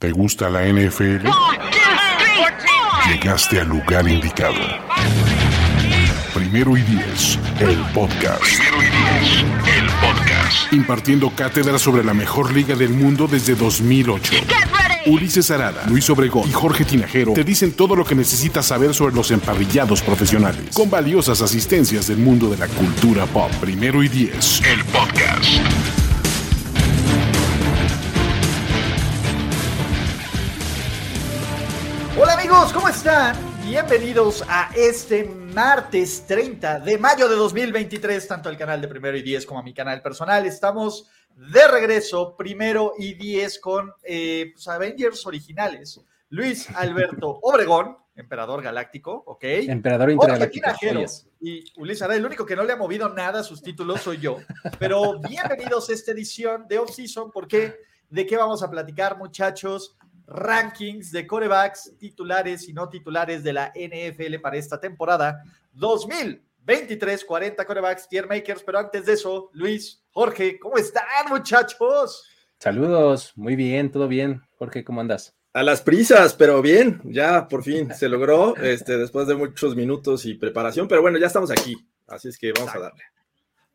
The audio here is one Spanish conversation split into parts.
¿Te gusta la NFL? Llegaste al lugar indicado. Primero y diez, el podcast. Primero y diez, el podcast. Impartiendo cátedra sobre la mejor liga del mundo desde 2008. Ulises Arada, Luis Obregón y Jorge Tinajero te dicen todo lo que necesitas saber sobre los emparrillados profesionales, con valiosas asistencias del mundo de la cultura pop. Primero y diez, el podcast. Amigos, ¿cómo están? Bienvenidos a este martes 30 de mayo de 2023, tanto al canal de Primero y Diez como a mi canal personal. Estamos de regreso, Primero y Diez, con eh, pues, Avengers originales. Luis Alberto Obregón, Emperador Galáctico, ¿ok? Emperador Intergaláctico. Y Ulises Arada, el único que no le ha movido nada a sus títulos soy yo. Pero bienvenidos a esta edición de Off-Season, porque ¿de qué vamos a platicar, muchachos? Rankings de corebacks titulares y no titulares de la NFL para esta temporada 2023, 40 corebacks, tier makers, pero antes de eso, Luis, Jorge, ¿cómo están muchachos? Saludos, muy bien, todo bien. Jorge, ¿cómo andas? A las prisas, pero bien, ya por fin se logró, este, después de muchos minutos y preparación, pero bueno, ya estamos aquí, así es que vamos a darle.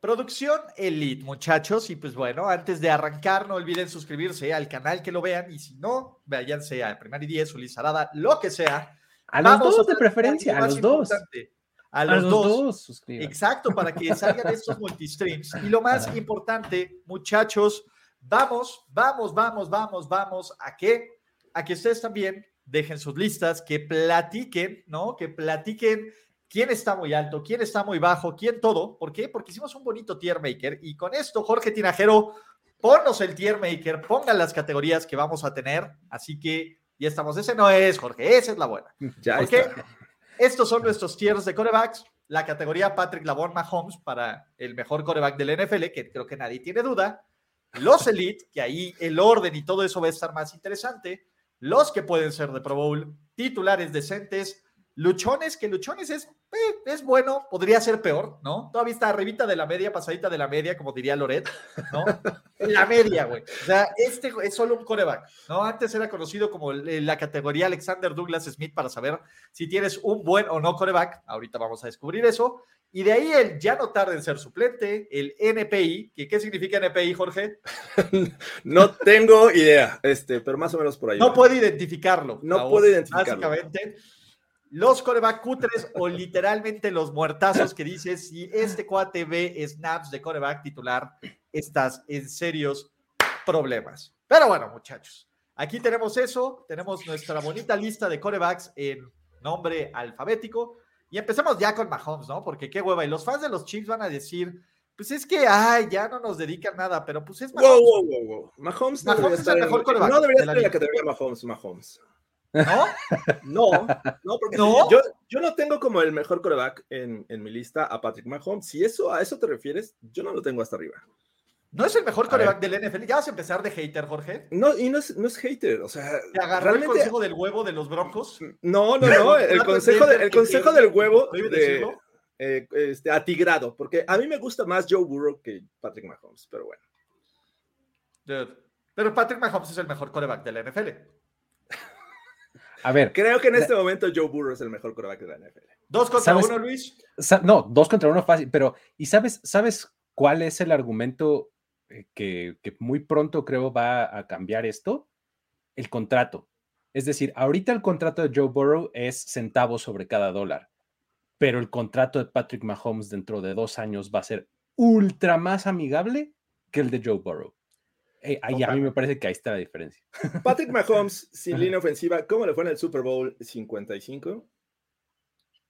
Producción Elite, muchachos. Y pues bueno, antes de arrancar, no olviden suscribirse al canal que lo vean. Y si no, váyanse a Primer y Diez, Ulises Arada, lo que sea. A los dos de preferencia, a los dos. A los, dos. Exacto, para que salgan estos multistreams. Y lo más importante, muchachos, vamos, vamos, vamos, vamos, vamos a que, a que ustedes también dejen sus listas, que platiquen, ¿no? Que platiquen quién está muy alto, quién está muy bajo, quién todo. ¿Por qué? Porque hicimos un bonito tier maker y con esto, Jorge Tinajero, ponnos el tier maker, pongan las categorías que vamos a tener. Así que ya estamos. Ese no es, Jorge, esa es la buena. Ya Porque estos son nuestros tiers de corebacks. La categoría Patrick Lavon Mahomes para el mejor coreback del NFL, que creo que nadie tiene duda. Los Elite, que ahí el orden y todo eso va a estar más interesante. Los que pueden ser de Pro Bowl, titulares decentes, Luchones, que Luchones es, eh, es bueno, podría ser peor, ¿no? Todavía está arribita de la media, pasadita de la media, como diría Loret, ¿no? la media, güey. O sea, este es solo un coreback, ¿no? Antes era conocido como la categoría Alexander Douglas Smith para saber si tienes un buen o no coreback. Ahorita vamos a descubrir eso. Y de ahí el ya no tarde en ser suplente, el NPI, que ¿qué significa NPI, Jorge? no tengo idea, este, pero más o menos por ahí. No puede identificarlo. No puede identificarlo. Básicamente los coreback cutres o literalmente los muertazos que dices, si este cuate ve snaps de coreback titular, estás en serios problemas. Pero bueno, muchachos, aquí tenemos eso, tenemos nuestra bonita lista de corebacks en nombre alfabético y empezamos ya con Mahomes, ¿no? Porque qué hueva, y los fans de los Chiefs van a decir, pues es que, ay, ya no nos dedican nada, pero pues es Mahomes. Wow, wow, wow, Mahomes, Mahomes es el mejor coreback. No debería estar en la categoría Mahomes, Mahomes. ¿No? No, no, porque Yo, yo no tengo como el mejor coreback en, en, mi lista a Patrick Mahomes. Si eso a eso te refieres, yo no lo tengo hasta arriba. ¿No es el mejor coreback del NFL? ¿Ya vas a empezar de hater, Jorge? No, y no es, no es hater, o sea... ¿Te agarró realmente... el consejo del huevo de los broncos? No, no, no, el consejo, de, el consejo del huevo de, eh, este, atigrado, porque a mí me gusta más Joe Burrow que Patrick Mahomes, pero bueno. Pero Patrick Mahomes es el mejor coreback de la NFL. A ver. Creo que en este momento Joe Burrow es el mejor coreback de la NFL. ¿Dos contra uno, Luis? No, dos contra uno fácil, pero ¿y sabes, sabes cuál es el argumento eh, que, que muy pronto creo va a cambiar esto? El contrato. Es decir, ahorita el contrato de Joe Burrow es centavos sobre cada dólar, pero el contrato de Patrick Mahomes dentro de dos años va a ser ultra más amigable que el de Joe Burrow. Eh, ahí a mí me parece que ahí está la diferencia. Patrick Mahomes sin línea ofensiva, ¿cómo le fue en el Super Bowl 55?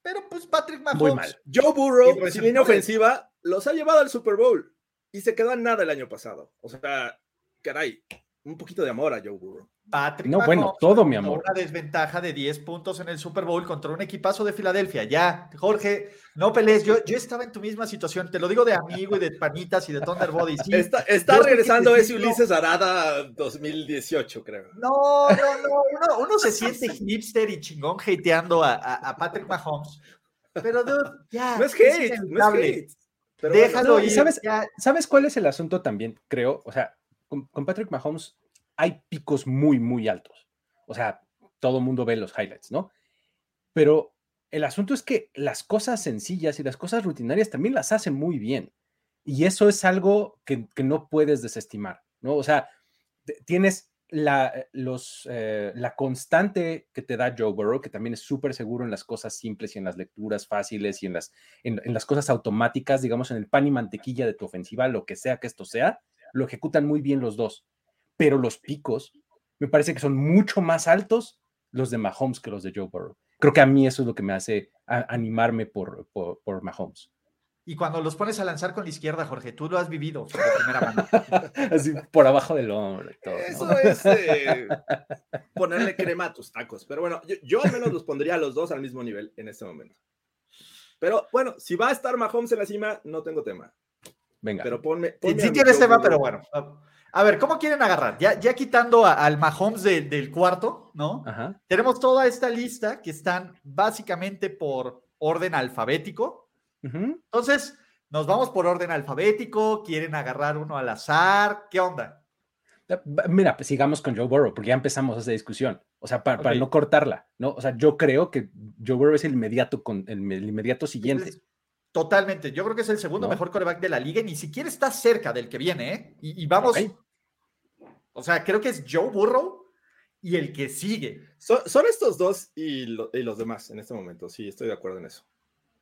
Pero pues Patrick Mahomes. Joe Burrow sin línea ofensiva los ha llevado al Super Bowl y se quedó en nada el año pasado. O sea, caray, un poquito de amor a Joe Burrow. Patrick no, bueno, todo mi amor. Una desventaja de 10 puntos en el Super Bowl contra un equipazo de Filadelfia. Ya, Jorge, no pelees. Yo, yo estaba en tu misma situación. Te lo digo de amigo y de panitas y de Thunderbody. Sí, está, está regresando ese Ulises Arada 2018, creo. No, no, no. Uno, se siente hipster y chingón hateando a, a, Patrick Mahomes. Pero, dude, ya. No es hate, no es hate. Déjalo ir. ¿sabes, ¿Sabes cuál es el asunto también? Creo, o sea, con, Patrick Mahomes hay picos muy, muy altos. O sea, todo el mundo ve los highlights, ¿no? Pero el asunto es que las cosas sencillas y las cosas rutinarias también las hacen muy bien. Y eso es algo que, no puedes desestimar, ¿no? O sea, tienes la, los, eh, la constante que te da Joe Burrow, que también es súper seguro en las cosas simples y en las lecturas fáciles y en las, en, las cosas automáticas, digamos, en el pan y mantequilla de tu ofensiva, lo que sea que esto sea, lo ejecutan muy bien los dos. Pero los picos me parece que son mucho más altos los de Mahomes que los de Joe Burrow. Creo que a mí eso es lo que me hace animarme por, por, por Mahomes. Y cuando los pones a lanzar con la izquierda, Jorge, tú lo has vivido de primera mano. Así por abajo del hombro. Eso es eh, ponerle crema a tus tacos. Pero bueno, yo, al menos los pondría a los dos al mismo nivel en este momento. Pero bueno, si va a estar Mahomes en la cima, no tengo tema. Venga. Pero ponme. sí, tienes tema, pero bueno. A ver, ¿cómo quieren agarrar? Ya, ya quitando al Mahomes del cuarto, ¿no? Tenemos toda esta lista que están básicamente por orden alfabético entonces, nos vamos por orden alfabético, quieren agarrar uno al azar, ¿qué onda? Mira, pues sigamos con Joe Burrow, porque ya empezamos esa discusión. O sea, para, no cortarla, ¿no? O sea, yo creo que Joe Burrow es el inmediato, con, el, inmediato siguiente. Totalmente. Yo creo que es el segundo mejor coreback de la liga y ni siquiera está cerca del que viene, ¿eh? Y, vamos. O sea, creo que es Joe Burrow y el que sigue. Son, estos dos y, y, los demás en este momento. Sí, estoy de acuerdo en eso.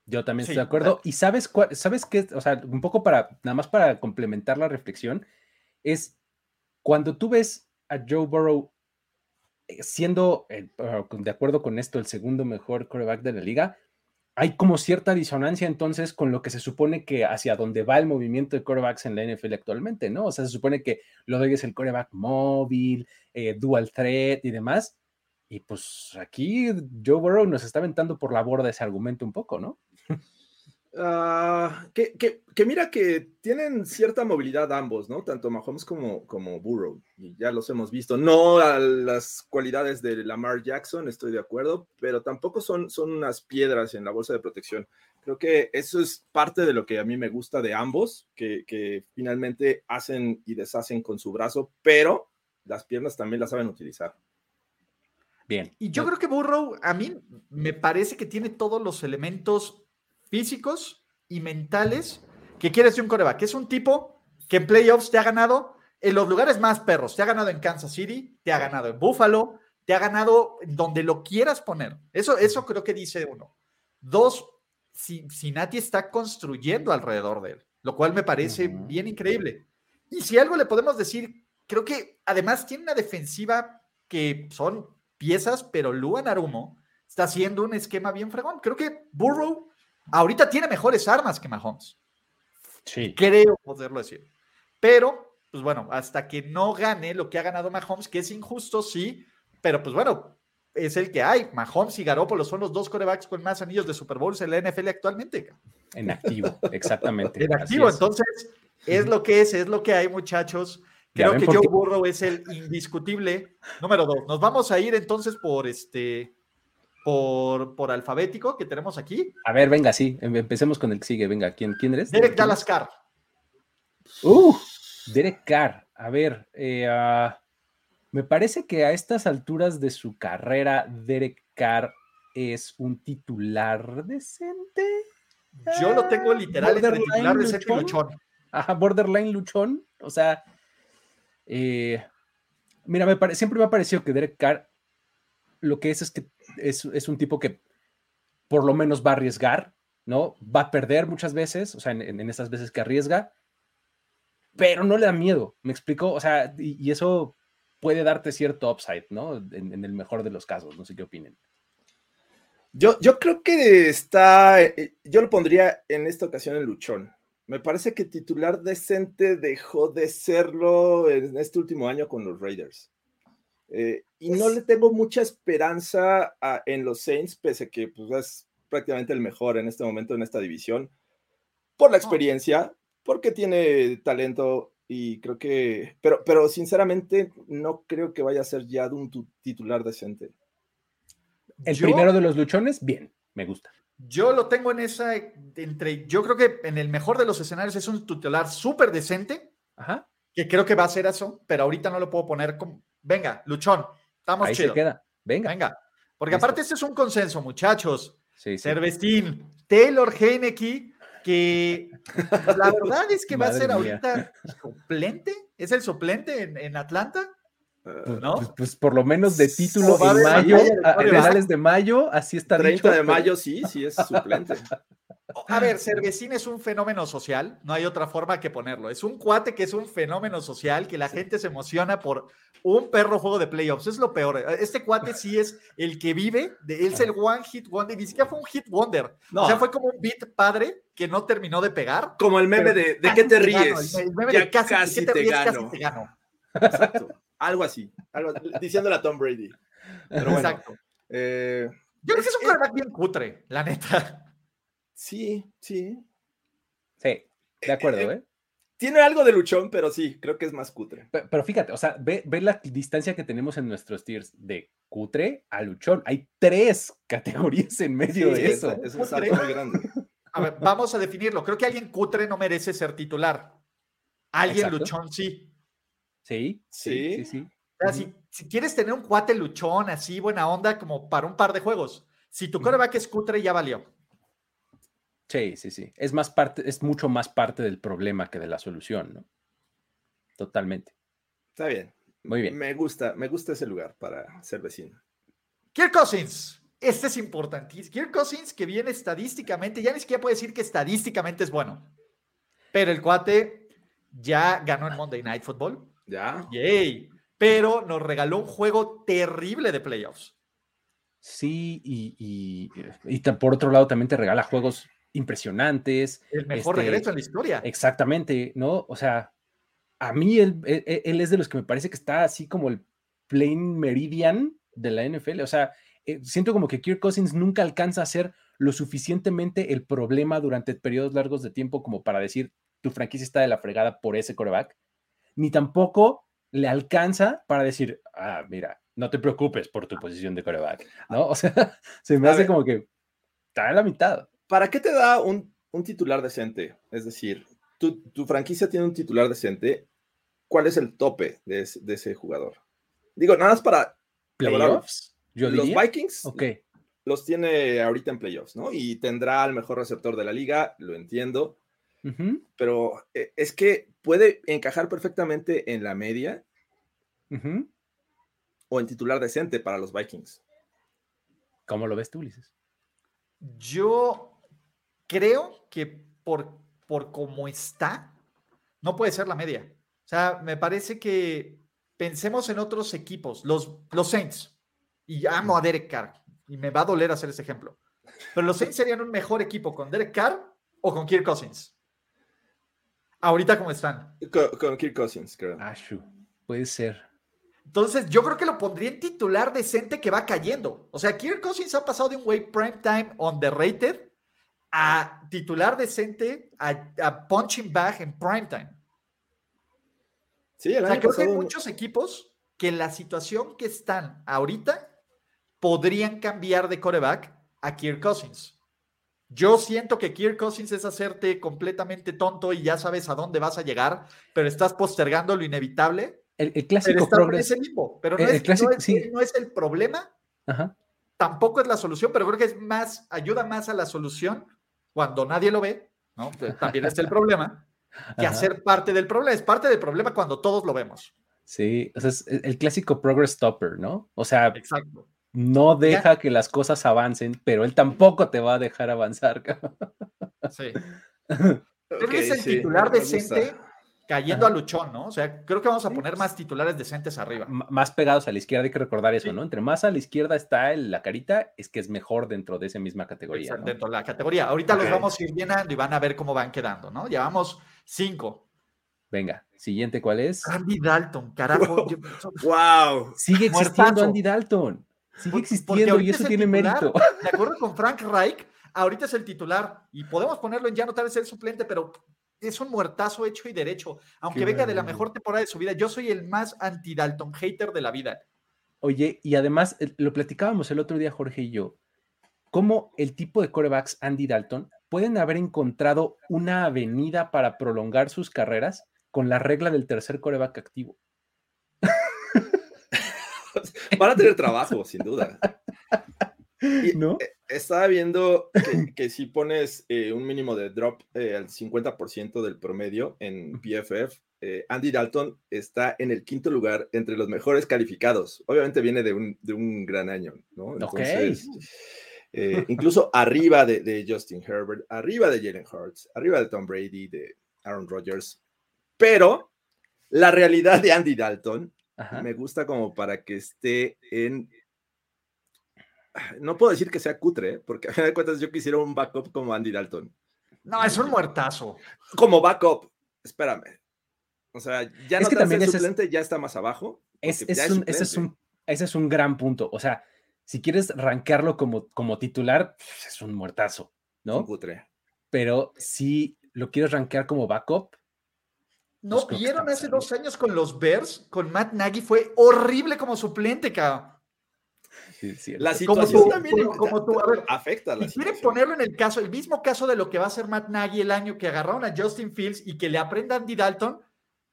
Yo también estoy de acuerdo. Y sabes cuál, sabes qué, o sea, un poco para, nada más para complementar la reflexión, es cuando tú ves a Joe Burrow eh, siendo, de acuerdo con esto, el segundo mejor quarterback de la liga, hay como cierta disonancia entonces con lo que se supone que hacia dónde va el movimiento de quarterbacks en la NFL actualmente, ¿no? O sea, se supone que lo de es el quarterback móvil, eh, dual threat y demás. Y pues aquí Joe Burrow nos está aventando por la borda ese argumento un poco, ¿no? Ah, que, que, mira que tienen cierta movilidad ambos, ¿no? Tanto Mahomes como, como Burrow, y ya los hemos visto. No a las cualidades de Lamar Jackson, estoy de acuerdo, pero tampoco son, son unas piedras en la bolsa de protección. Creo que eso es parte de lo que a mí me gusta de ambos, que, que finalmente hacen y deshacen con su brazo, pero las piernas también las saben utilizar. Bien. Y yo creo que Burrow, a mí me parece que tiene todos los elementos físicos y mentales que quieres de un coreback, que es un tipo que en playoffs te ha ganado en los lugares más perros, te ha ganado en Kansas City, te ha ganado en Buffalo, te ha ganado donde lo quieras poner. Eso, eso creo que dice uno. Dos, Cincinnati está construyendo alrededor de él, lo cual me parece bien increíble. Y si algo le podemos decir, creo que además tiene una defensiva que son piezas, pero Luan Arumo está haciendo un esquema bien fregón. Creo que Burrow Ahorita tiene mejores armas que Mahomes. Sí. Creo poderlo decir. Pero, pues bueno, hasta que no gane lo que ha ganado Mahomes, que es injusto, sí, pero pues bueno, es el que hay. Mahomes y Garoppolo son los dos corebacks con más anillos de Super Bowls en la NFL actualmente. En activo, exactamente. en activo, entonces es lo que es, es lo que hay, muchachos. Creo que Joe Burrow es el indiscutible número dos. Nos vamos a ir entonces por este por, por alfabético que tenemos aquí. A ver, venga, sí, em, empecemos con el que sigue. Venga, ¿quién, quién eres? Derek Dallas Carr. Uh, Derek Carr. A ver, eh, ah, me parece que a estas alturas de su carrera, Derek Carr es un titular decente. Yo lo tengo literal entre titular decente y luchón. Ajá, borderline luchón. O sea, eh, mira, me siempre me ha parecido que Derek Carr lo que es es que es, un tipo que por lo menos va a arriesgar, ¿no? Va a perder muchas veces, o sea, en, esas veces que arriesga, pero no le da miedo, ¿me explico? O sea, y, eso puede darte cierto upside, ¿no? En, el mejor de los casos, no sé qué opinen. Yo, yo creo que está, eh, yo lo pondría en esta ocasión en Luchón. Me parece que titular decente dejó de serlo en este último año con los Raiders. Eh, y no le tengo mucha esperanza en los Saints, pese a que pues, es prácticamente el mejor en este momento en esta división, por la experiencia, porque tiene talento y creo que, pero, pero sinceramente no creo que vaya a ser ya de un titular decente. El primero de los luchones, bien, me gusta. Yo lo tengo en esa, entre, yo creo que en el mejor de los escenarios es un titular súper decente, Ajá. que creo que va a ser eso, pero ahorita no lo puedo poner como, venga, luchón. Estamos Ahí se queda. Venga. Venga. Porque aparte este es un consenso, muchachos. Sí, sí. Cervestín, Taylor Heineke, que la verdad es que va a ser ahorita suplente. ¿Es el suplente en, Atlanta? Pues, ¿No? Pues, pues, por lo menos de título en mayo, a finales de mayo, así está 30 de mayo, sí, sí es suplente. A ver, Cervecín es un fenómeno social, no hay otra forma que ponerlo. Es un cuate que es un fenómeno social, que la gente se emociona por un perro juego de playoffs. Es lo peor. Este cuate sí es el que vive, de, él es el one hit wonder, ni siquiera fue un hit wonder. O sea, fue como un beat padre que no terminó de pegar. Como el meme de ¿de qué te ríes? el, meme de casi, te, gano. Exacto. Algo así. diciéndole a Tom Brady. Exacto. Eh, Yo creo que es un quarterback bien cutre, la neta. Sí, sí. Sí, de acuerdo, ¿eh? ¿eh? Tiene algo de luchón, pero sí, creo que es más cutre. Pero, fíjate, o sea, ve, la distancia que tenemos en nuestros tiers de cutre a luchón. Hay tres categorías en medio de eso. Es, un salto muy grande. A ver, vamos a definirlo. Creo que alguien cutre no merece ser titular. Alguien luchón sí. Sí, sí, sí, sí. O sea, si, quieres tener un cuate luchón así, buena onda, como para un par de juegos, si tu coreback es cutre, ya valió. Sí, sí, sí. Es más parte, es mucho más parte del problema que de la solución, ¿no? Totalmente. Está bien. Muy bien. Me gusta, me gusta ese lugar para ser vecino. Kirk Cousins. Este es importantísimo. Kirk Cousins, que viene estadísticamente, ya ni siquiera puede decir que estadísticamente es bueno. Pero el cuate ya ganó en Monday Night Football. Ya. Yay. Pero nos regaló un juego terrible de playoffs. Sí, y, y, por otro lado también te regala juegos impresionantes. El mejor este, regreso en la historia. Exactamente, ¿no? O sea, a mí él, e, e, él, es de los que me parece que está así como el plain meridian de la NFL. O sea, eh, siento como que Kirk Cousins nunca alcanza a ser lo suficientemente el problema durante periodos largos de tiempo como para decir tu franquicia está de la fregada por ese coreback, ni tampoco le alcanza para decir, ah, mira, no te preocupes por tu posición de coreback, ¿no? O sea, se me hace como que está en la mitad. ¿Para qué te da un, titular decente? Es decir, tu, franquicia tiene un titular decente. ¿Cuál es el tope de, ese jugador? Digo, nada más para... ¿Playoffs? los Vikings Ok. los tiene ahorita en playoffs, ¿no? Y tendrá el mejor receptor de la liga, lo entiendo. Pero eh, es que puede encajar perfectamente en la media o en titular decente para los Vikings. ¿Cómo lo ves tú, Ulises? Yo creo que por, por cómo está, no puede ser la media. O sea, me parece que pensemos en otros equipos, los, los Saints, y amo a Derek Carr, y me va a doler hacer ese ejemplo. Pero los Saints serían un mejor equipo con Derek Carr o con Kirk Cousins. Ahorita, ¿cómo están? Con, Kirk Cousins, creo. Ashu, puede ser. Entonces, yo creo que lo pondría en titular decente que va cayendo. O sea, Kirk Cousins ha pasado de un way prime time underrated a titular decente, a, punching back en prime time. Sí, el o creo que hay muchos equipos que la situación que están ahorita podrían cambiar de coreback a Kirk Cousins. Yo siento que Kirk Cousins es hacerte completamente tonto y ya sabes a dónde vas a llegar, pero estás postergando lo inevitable. El, clásico progreso. pero no, es, el problema. Tampoco es la solución, pero creo que es más, ayuda más a la solución cuando nadie lo ve, ¿no? También es el problema, que hacer parte del problema. Es parte del problema cuando todos lo vemos. Sí, o sea, es el clásico progress stopper, ¿no? O sea, Exacto. no deja que las cosas avancen, pero él tampoco te va a dejar avanzar. sí. Creo que es el titular decente cayendo a luchón, ¿no? O sea, creo que vamos a poner más titulares decentes arriba. más pegados a la izquierda, hay que recordar eso, ¿no? Entre más a la izquierda está la carita, es que es mejor dentro de esa misma categoría. Dentro de la categoría. Ahorita los vamos a ir llenando y van a ver cómo van quedando, ¿no? Llevamos cinco. Venga, siguiente, ¿cuál es? Andy Dalton, carajo. wow. Sigue existiendo Andy Dalton. Sigue existiendo y eso tiene mérito. De acuerdo con Frank Reich, ahorita es el titular y podemos ponerlo en ya no tal vez el suplente, pero es un muertazo hecho y derecho. Aunque venga de la mejor temporada de su vida, yo soy el más anti-Dalton hater de la vida. Oye, y además, lo platicábamos el otro día, Jorge y yo, cómo el tipo de corebacks Andy Dalton pueden haber encontrado una avenida para prolongar sus carreras con la regla del tercer coreback activo. Van a tener trabajo, sin duda. ¿No? Eh, estaba viendo que, si pones eh, un mínimo de drop eh, al 50% del promedio en PFF, Andy Dalton está en el quinto lugar entre los mejores calificados. Obviamente viene de un, gran año, ¿no? Entonces, incluso arriba de, Justin Herbert, arriba de Jalen Hurts, arriba de Tom Brady, de Aaron Rodgers. Pero la realidad de Andy Dalton me gusta como para que esté en no puedo decir que sea cutre, porque a fin de cuentas yo quisiera un backup como Andy Dalton. No, es un muertazo. Como backup, espérame. O sea, ya no que también es suplente, ya está más abajo. Es, un, ese, es un, ese es un gran punto. O sea, si quieres rankearlo como, como titular, pues, es un muertazo, ¿no? Un cutre. Pero si lo quieres rankear como backup. ¿No pues vieron hace dos años con los Bears? Con Matt Nagy fue horrible como suplente, cabrón la situación también afecta. La si quieren ponerlo en el caso, el mismo caso de lo que va a hacer Matt Nagy el año que agarraron a Justin Fields y que le aprenda Andy Dalton,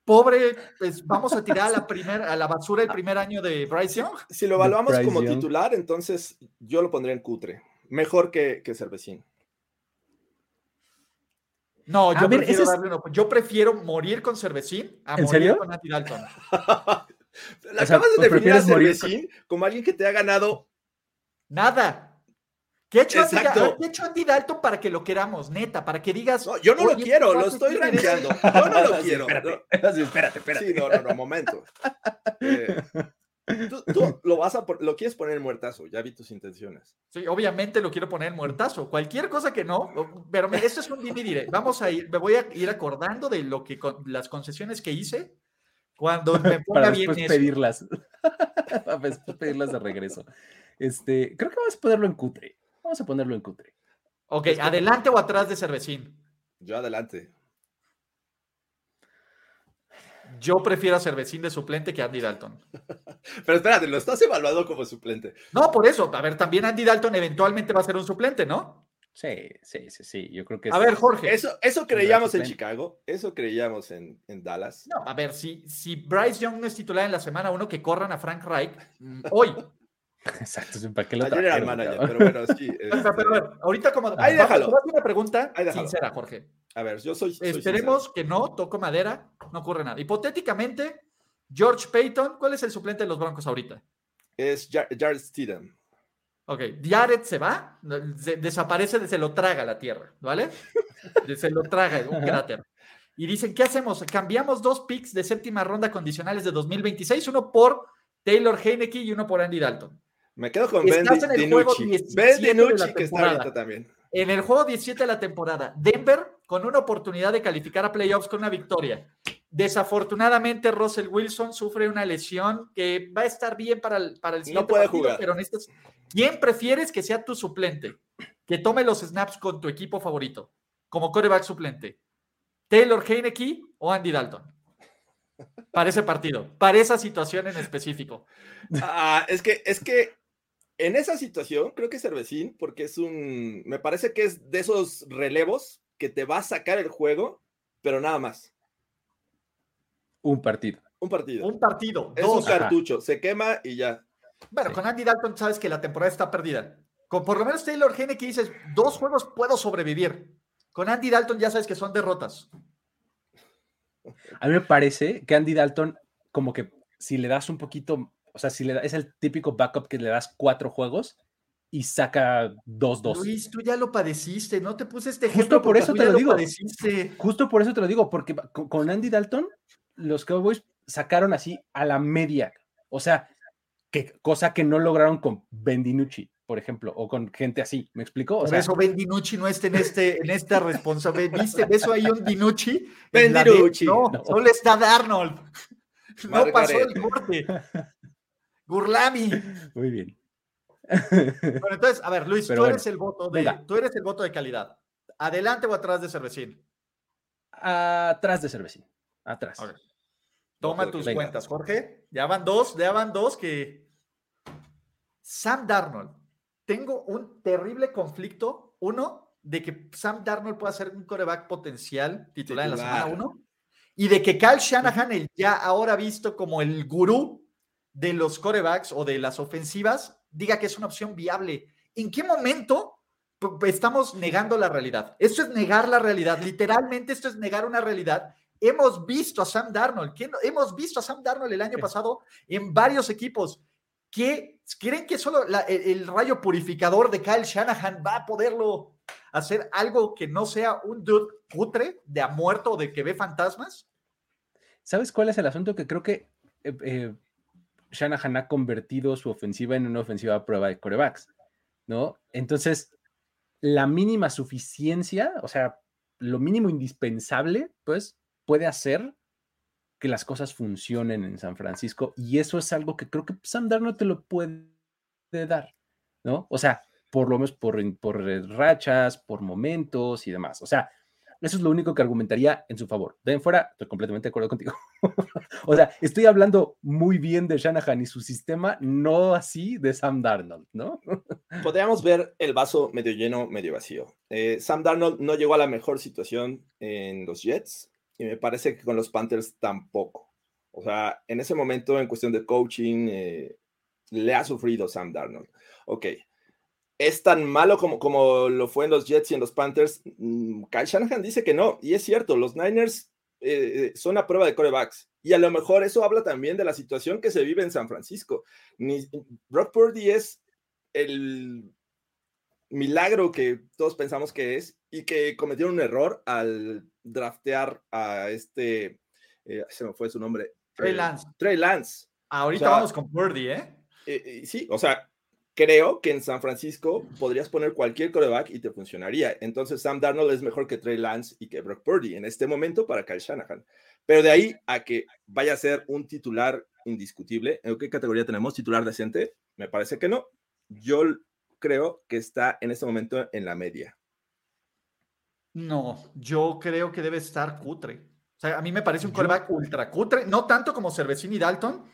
pobre, pues vamos a tirar a la, primer, a la basura el primer año de Bryce Young. Si lo evaluamos como titular, entonces yo lo pondría en cutre. Mejor que, que Cervecín. No, yo prefiero, yo prefiero morir con Cervecín a morir con Andy Dalton. acabas de definir a Cervecín como alguien que te ha ganado nada. ¿Qué ha hecho, Andy, hecho Andy Dalton para que lo queramos, neta? Para que digas. yo no lo quiero, lo estoy rankeando. Yo no lo quiero. Espérate, espérate, espérate. Sí, no, no, no, momento. Eh, tú, lo vas a lo quieres poner en muertazo, ya vi tus intenciones. Sí, obviamente lo quiero poner en muertazo. Cualquier cosa que no, pero esto es un diré. Vamos a ir, me voy a ir acordando de lo que las concesiones que hice cuando me ponga para bien después pedirlas. para después pedirlas de regreso. Este, creo que vamos a ponerlo en cutre. Vamos a ponerlo en cutre. Ok, ¿adelante o atrás de Cervecín? Yo adelante. Yo prefiero a Cervecín de suplente que a Andy Dalton. Pero espérate, lo estás evaluando como suplente. No, por eso. A ver, también Andy Dalton eventualmente va a ser un suplente, ¿no? Sí, sí, sí, sí. Yo creo que. A ver, Jorge. Eso, eso creíamos en Chicago, eso creíamos en, en, Dallas. No, a ver, si, si Bryce Young no es titular en la semana uno, que corran a Frank Reich mm, hoy. Exacto, ¿para qué lo Ayer era el manager, pero bueno, sí. Este... Pero, ver, ahorita como. Ahí déjalo. una pregunta sincera, Jorge. A ver, yo soy. Esperemos que no, toco madera, no ocurre nada. Hipotéticamente, George Payton, ¿cuál es el suplente de los Broncos ahorita? Es Jared Steedham. Ok, Jared se va, desaparece, se lo traga la tierra, ¿vale? Se lo traga un cráter. Y dicen, ¿qué hacemos? Cambiamos dos picks de séptima ronda condicionales de 2026, uno por Taylor Heineke y uno por Andy Dalton. Me quedo con Ben DiNucci. Ben DiNucci que está ahorita también. En el juego 17 de la temporada, Denver con una oportunidad de calificar a playoffs con una victoria. Desafortunadamente, Russell Wilson sufre una lesión que va a estar bien para el, para el siguiente no puede jugar. pero ¿Quién prefieres que sea tu suplente? Que tome los snaps con tu equipo favorito, como coreback suplente. ¿Taylor Heineke o Andy Dalton? Para ese partido, para esa situación en específico. Ah, es que, es que en esa situación creo que es Cervecín, porque es un, me parece que es de esos relevos que te va a sacar el juego, pero nada más. Un partido. Un partido. Un partido. Es un cartucho, se quema y ya. Bueno, con Andy Dalton sabes que la temporada está perdida. Con por lo menos Taylor que dices, dos juegos puedo sobrevivir. Con Andy Dalton ya sabes que son derrotas. A mí me parece que Andy Dalton, como que si le das un poquito, o sea, si le da, es el típico backup que le das cuatro juegos y saca dos, dos. Luis, tú ya lo padeciste, no te puse este ejemplo. Justo por eso te lo digo. Justo por eso te lo digo, porque con Andy Dalton, los Cowboys sacaron así a la media. O sea, que, cosa que no lograron con Bendinucci, por ejemplo, o con gente así, ¿me explico? O por eso Bendinucci no está en, este, en esta responsabilidad. ¿Viste? eso ahí un Dinucci? Bendinucci. No, no, solo está Darnold. No pasó el corte. Gurlami. Muy bien. Bueno, entonces, a ver, Luis, tú, eres el voto de, tú eres el voto de calidad. ¿Adelante o atrás de Cervecín? Atrás de Cervecín. Atrás. Toma tus cuentas, Jorge. Ya van dos, ya van dos que. Sam Darnold. Tengo un terrible conflicto. Uno, de que Sam Darnold pueda ser un coreback potencial titular, en la semana uno. Y de que Kyle Shanahan, el ya ahora visto como el gurú de los corebacks o de las ofensivas diga que es una opción viable. ¿En qué momento estamos negando la realidad? Esto es negar la realidad. Literalmente esto es negar una realidad. Hemos visto a Sam Darnold, hemos visto a Sam Darnold el año pasado en varios equipos. que creen que solo el, rayo purificador de Kyle Shanahan va a poderlo hacer algo que no sea un dude putre de a muerto de que ve fantasmas? ¿Sabes cuál es el asunto? Que creo que eh, eh, Shanahan ha convertido su ofensiva en una ofensiva a prueba de corebacks, ¿no? Entonces, la mínima suficiencia, o sea, lo mínimo indispensable, pues, puede hacer que las cosas funcionen en San Francisco y eso es algo que creo que Sam no te lo puede dar, ¿no? O sea, por lo menos por, por rachas, por momentos y demás. O sea, eso es lo único que argumentaría en su favor. De en fuera, estoy completamente de acuerdo contigo. o sea, estoy hablando muy bien de Shanahan y su sistema, no así de Sam Darnold, ¿no? Podríamos ver el vaso medio lleno, medio vacío. Eh, Sam Darnold no llegó a la mejor situación en los Jets y me parece que con los Panthers tampoco. O sea, en ese momento, en cuestión de coaching, eh, le ha sufrido Sam Darnold. Ok, es tan malo como, como lo fue en los Jets y en los Panthers. Mm, Kyle Shanahan dice que no, y es cierto, los Niners eh, son a prueba de corebacks. Y a lo mejor eso habla también de la situación que se vive en San Francisco. Ni, Brock Purdy es el milagro que todos pensamos que es y que cometieron un error al draftear a este, eh, se me fue su nombre. Trey Lance. Trey Lance. Ahorita vamos con Purdy, ¿eh? ¿eh? Sí, o sea, creo que en San Francisco podrías poner cualquier coreback y te funcionaría. Entonces Sam Darnold es mejor que Trey Lance y que Brock Purdy en este momento para Kyle Shanahan. Pero de ahí a que vaya a ser un titular indiscutible, ¿en qué categoría tenemos? ¿Titular decente? Me parece que no. Yo creo que está en este momento en la media. No, yo creo que debe estar cutre. O sea, a mí me parece un coreback ultra cutre, no tanto como Cervecini y Dalton,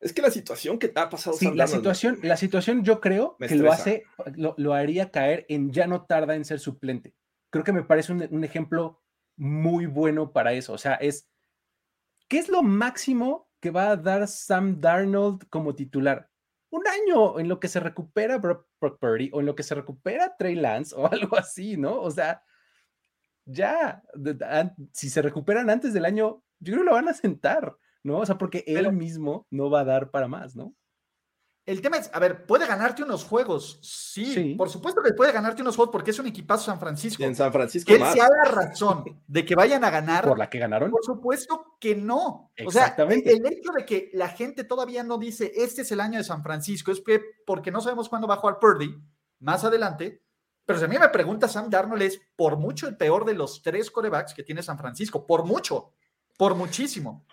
es que la situación que te ha pasado. Sí, la situación, la situación yo creo que lo hace, lo, haría caer en ya no tarda en ser suplente. Creo que me parece un, ejemplo muy bueno para eso. O sea, es, ¿qué es lo máximo que va a dar Sam Darnold como titular? Un año en lo que se recupera Brock, Purdy o en lo que se recupera Trey Lance o algo así, ¿no? O sea, ya, si se recuperan antes del año, yo creo que lo van a sentar. ¿no? O sea, porque él mismo no va a dar para más, ¿no? El tema es, a ver, puede ganarte unos juegos, sí, por supuesto que puede ganarte unos juegos porque es un equipazo San Francisco. en San Francisco. Que sea la razón de que vayan a ganar. ¿Por la que ganaron? Por supuesto que no. O sea, el hecho de que la gente todavía no dice este es el año de San Francisco es porque no sabemos cuándo va a jugar Purdy más adelante. Pero si a mí me pregunta Sam Darnold es por mucho el peor de los tres corebacks que tiene San Francisco, por mucho, por muchísimo.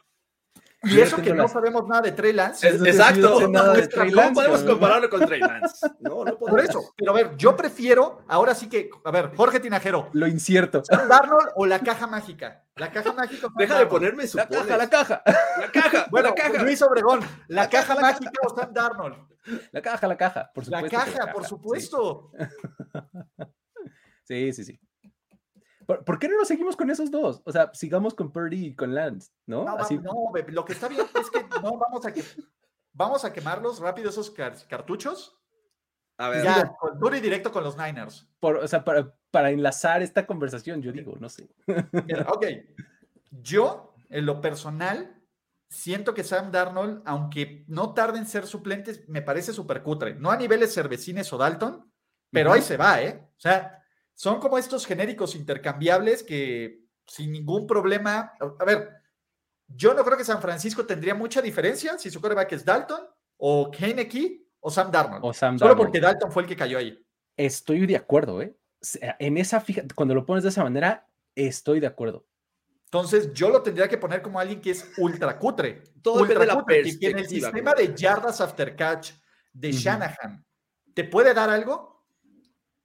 Y eso que no sabemos nada de Trey Lance. exacto. No, podemos compararlo con Trey Lance. No, no Por eso. Pero a ver, yo prefiero, ahora sí que, a ver, Jorge Tinajero. Lo incierto. Darnold o la caja mágica. La caja mágica. Deja de ponerme su La caja, la caja. La caja. Bueno, la caja. Luis Obregón. La, caja, mágica o Sam Darnold. La caja, la caja, por supuesto. La caja, por supuesto. sí, sí. sí. ¿Por, qué no nos seguimos con esos dos? O sea, sigamos con Purdy y con Lance, ¿no? No, Así... no lo que está bien es que no vamos a que vamos a quemarlos rápido esos cartuchos. A ver, ya, duro y directo con los Niners. Por, o sea, para, para, enlazar esta conversación, yo digo, no sé. ok. Yo, en lo personal, siento que Sam Darnold, aunque no tarde en ser suplentes, me parece súper cutre. No a niveles cervecines o Dalton, pero ahí se va, ¿eh? O sea, son como estos genéricos intercambiables que sin ningún problema. A ver, yo no creo que San Francisco tendría mucha diferencia si su coreback es Dalton o Heineke o Sam Darnold. O Sam Solo porque Dalton fue el que cayó ahí. Estoy de acuerdo, ¿eh? En esa fija, cuando lo pones de esa manera, estoy de acuerdo. Entonces, yo lo tendría que poner como alguien que es ultra cutre. Todo ultra depende de la perspectiva. en el sistema de yardas after catch de Shanahan, ¿te puede dar algo?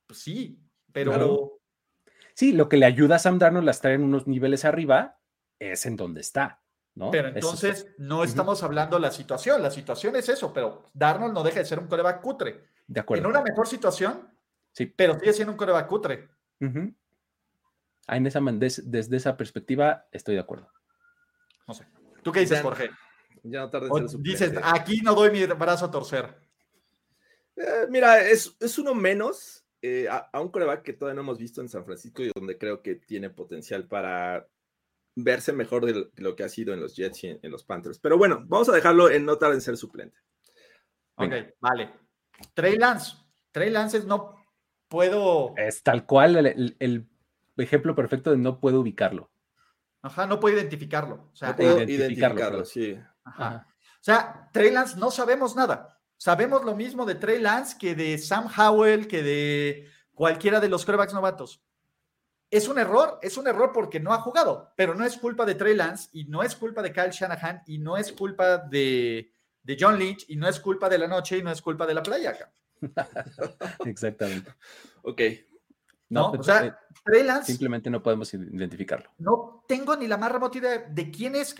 Pues sí, pero. Sí, lo que le ayuda a Sam Darnold a estar en unos niveles arriba es en donde está. ¿no? Pero entonces no estamos hablando de la situación. La situación es eso, pero Darnold no deja de ser un coreback cutre. De acuerdo. En una mejor situación, sí. pero sigue siendo un coreback cutre. Ah, en esa, desde, esa perspectiva estoy de acuerdo. No sé. ¿Tú qué dices, Jorge? Ya no tarda en Dices, aquí no doy mi brazo a torcer. Eh, mira, es, es, uno menos eh, a, un coreback que todavía no hemos visto en San Francisco y donde creo que tiene potencial para verse mejor de lo que ha sido en los Jets y en, los Panthers. Pero bueno, vamos a dejarlo en no tardar en ser suplente. Ok, vale. Trey Lance. Trey Lance no puedo. Es tal cual el, ejemplo perfecto de no puedo ubicarlo. Ajá, no puedo identificarlo. O sea, no puedo identificarlo, sí. Ajá. O sea, Trey Lance no sabemos nada. Sabemos lo mismo de Trey Lance que de Sam Howell, que de cualquiera de los corebacks novatos. Es un error, es un error porque no ha jugado, pero no es culpa de Trey Lance y no es culpa de Kyle Shanahan y no es culpa de, John Lynch y no es culpa de la noche y no es culpa de la playa. Exactamente. ok. No, o sea, eh, Trey Lance. Simplemente no podemos identificarlo. No tengo ni la más remota idea de quién es.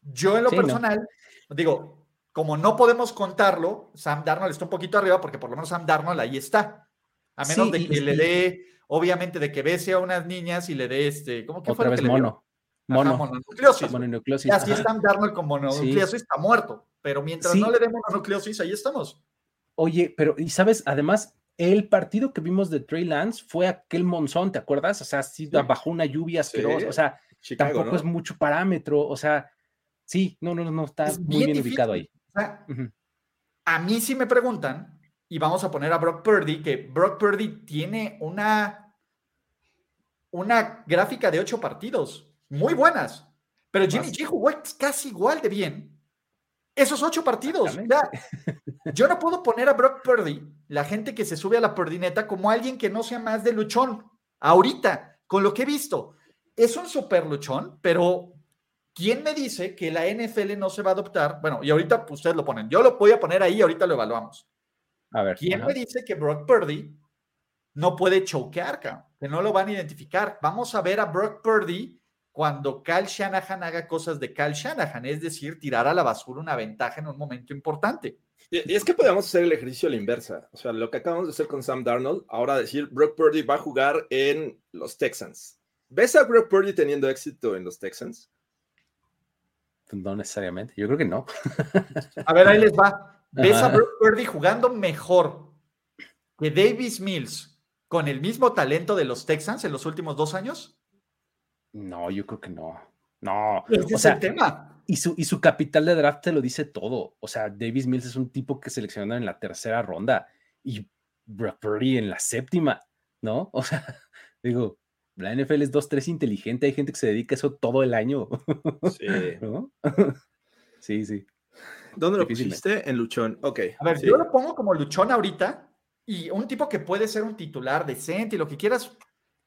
Yo en lo personal, digo, como no podemos contarlo, Sam Darnold está un poquito arriba porque por lo menos Sam Darnold ahí está. A menos de que le dé obviamente de que bese a unas niñas y le dé este, ¿cómo que fue? Vez mono. Mono. mononucleosis. mononucleosis. Y así están Darnold con mononucleosis, está muerto. Pero mientras no le demos mononucleosis, ahí estamos. Oye, pero, y sabes, además, el partido que vimos de Trey Lance fue aquel monzón, ¿te acuerdas? O sea, sí, bajó una lluvia asquerosa. O sea, tampoco es mucho parámetro. O sea, sí, no, no, no, está muy bien, ubicado ahí. A mí sí me preguntan, y vamos a poner a Brock Purdy, que Brock Purdy tiene una, una gráfica de ocho partidos, muy buenas, pero Jimmy G jugó casi igual de bien esos ocho partidos. yo no puedo poner a Brock Purdy, la gente que se sube a la Purdineta, como alguien que no sea más de luchón. Ahorita, con lo que he visto, es un super luchón, pero ¿quién me dice que la NFL no se va a adoptar? Bueno, y ahorita ustedes lo ponen. Yo lo voy a poner ahí, ahorita lo evaluamos. ¿Quién me dice que Brock Purdy no puede choquear, que no lo van a identificar? Vamos a ver a Brock Purdy cuando Cal Shanahan haga cosas de Cal Shanahan, es decir, tirar a la basura una ventaja en un momento importante. Y, es que podemos hacer el ejercicio a la inversa. O sea, lo que acabamos de hacer con Sam Darnold, ahora decir, Brock Purdy va a jugar en los Texans. ¿Ves a Brock Purdy teniendo éxito en los Texans? No necesariamente, yo creo que no. A ver, ahí les va. ¿Ves a Brock Purdy jugando mejor que Davis Mills con el mismo talento de los Texans en los últimos dos años? No, yo creo que no. No. o sea, el tema. Y su, y su capital de draft te lo dice todo. O sea, Davis Mills es un tipo que seleccionaron en la tercera ronda y Brock Purdy en la séptima, ¿no? O sea, digo, la NFL es 2-3 inteligente, hay gente que se dedica a eso todo el año. Sí. ¿No? sí, sí. ¿Dónde lo pusiste? En Luchón. Ok. A ver, yo lo pongo como Luchón ahorita y un tipo que puede ser un titular decente y lo que quieras.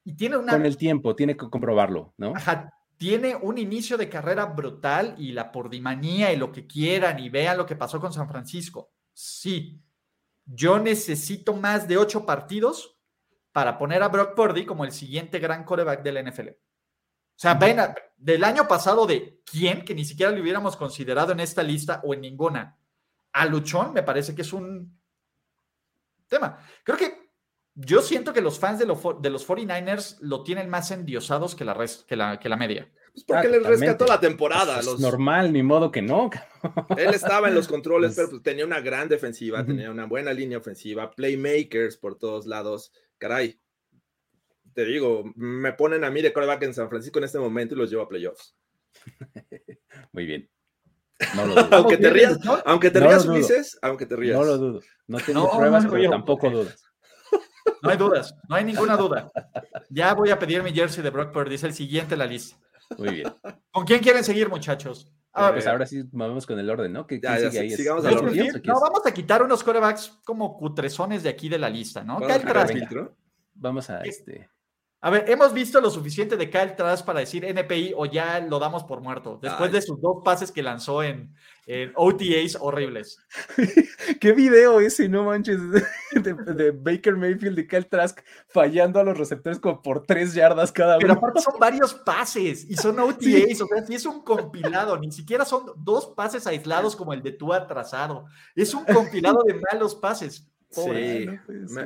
Y tiene una. Con el tiempo, tiene que comprobarlo, ¿no? Ajá. Tiene un inicio de carrera brutal y la pordimanía y lo que quieran y vean lo que pasó con San Francisco. Sí. Yo necesito más de ocho partidos para poner a Brock Purdy como el siguiente gran coreback del NFL. O sea, ven, del año pasado de quién, que ni siquiera le hubiéramos considerado en esta lista o en ninguna, a Luchón, me parece que es un tema. Creo que yo siento que los fans de, de los 49ers lo tienen más endiosados que la, que la, que la media. Pues porque les rescató la temporada. Pues es normal, ni modo que no. Él estaba en los controles, pero pues tenía una gran defensiva, tenía una buena línea ofensiva, playmakers por todos lados. Caray, te digo, me ponen a mí de coreback en San Francisco en este momento y los llevo a playoffs. Muy bien. aunque te rías, aunque te rías, Ulises, aunque te rías. No lo dudo. No tengo pruebas, pero tampoco dudas. No hay dudas, no hay ninguna duda. Ya voy a pedir mi jersey de Brock Purdy, es el siguiente en la lista. Muy bien. ¿Con quién quieren seguir, muchachos? Ah, pues ahora sí vamos con el orden, ¿no? ¿Qué, ya, ya, ahí? Sigamos no, vamos a quitar unos corebacks como cutrezones de aquí de la lista, ¿no? Vamos a este. A ver, hemos visto lo suficiente de Kyle Trask para decir NPI o ya lo damos por muerto, después de sus dos pases que lanzó en, OTAs horribles. ¿Qué video ese, no manches, de, Baker Mayfield y Kyle Trask fallando a los receptores como por tres yardas cada uno? Pero aparte son varios pases y son OTAs, o sea, sí es un compilado, ni siquiera son dos pases aislados como el de tu atrasado, es un compilado de malos pases sí,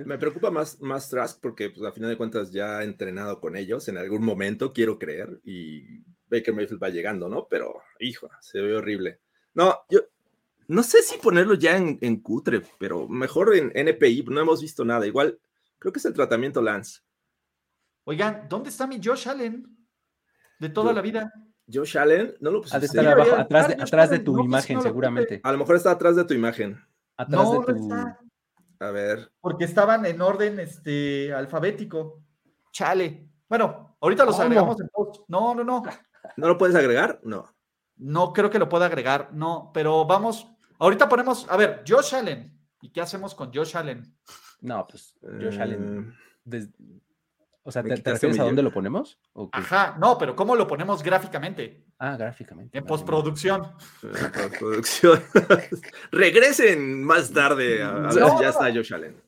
me, preocupa más, más Trask porque pues, a final de cuentas ya ha entrenado con ellos en algún momento, quiero creer, y Baker Mayfield va llegando, ¿no? Pero, hijo, se ve horrible. No, yo no sé si ponerlo ya en, en cutre, pero mejor en NPI, no hemos visto nada. Igual, creo que es el tratamiento Lance. Oigan, ¿dónde está mi Josh Allen? De toda la vida. Josh Allen, no lo pusiste. abajo, atrás de, atrás de tu imagen, seguramente. A lo mejor está atrás de tu imagen. Atrás no, de tu... está. A ver. Porque estaban en orden este, alfabético. Chale. Bueno, ahorita los agregamos en post. No, no, no. ¿No lo puedes agregar? No. No creo que lo pueda agregar, no, pero vamos. Ahorita ponemos, a ver, Josh Allen. ¿Y qué hacemos con Josh Allen? No, pues Josh Allen. Eh, o sea, ¿te, refieres a dónde lo ponemos? Ajá, no, pero ¿cómo lo ponemos gráficamente? Ah, gráficamente. En postproducción. En postproducción. Regresen más tarde. ya está Josh Allen.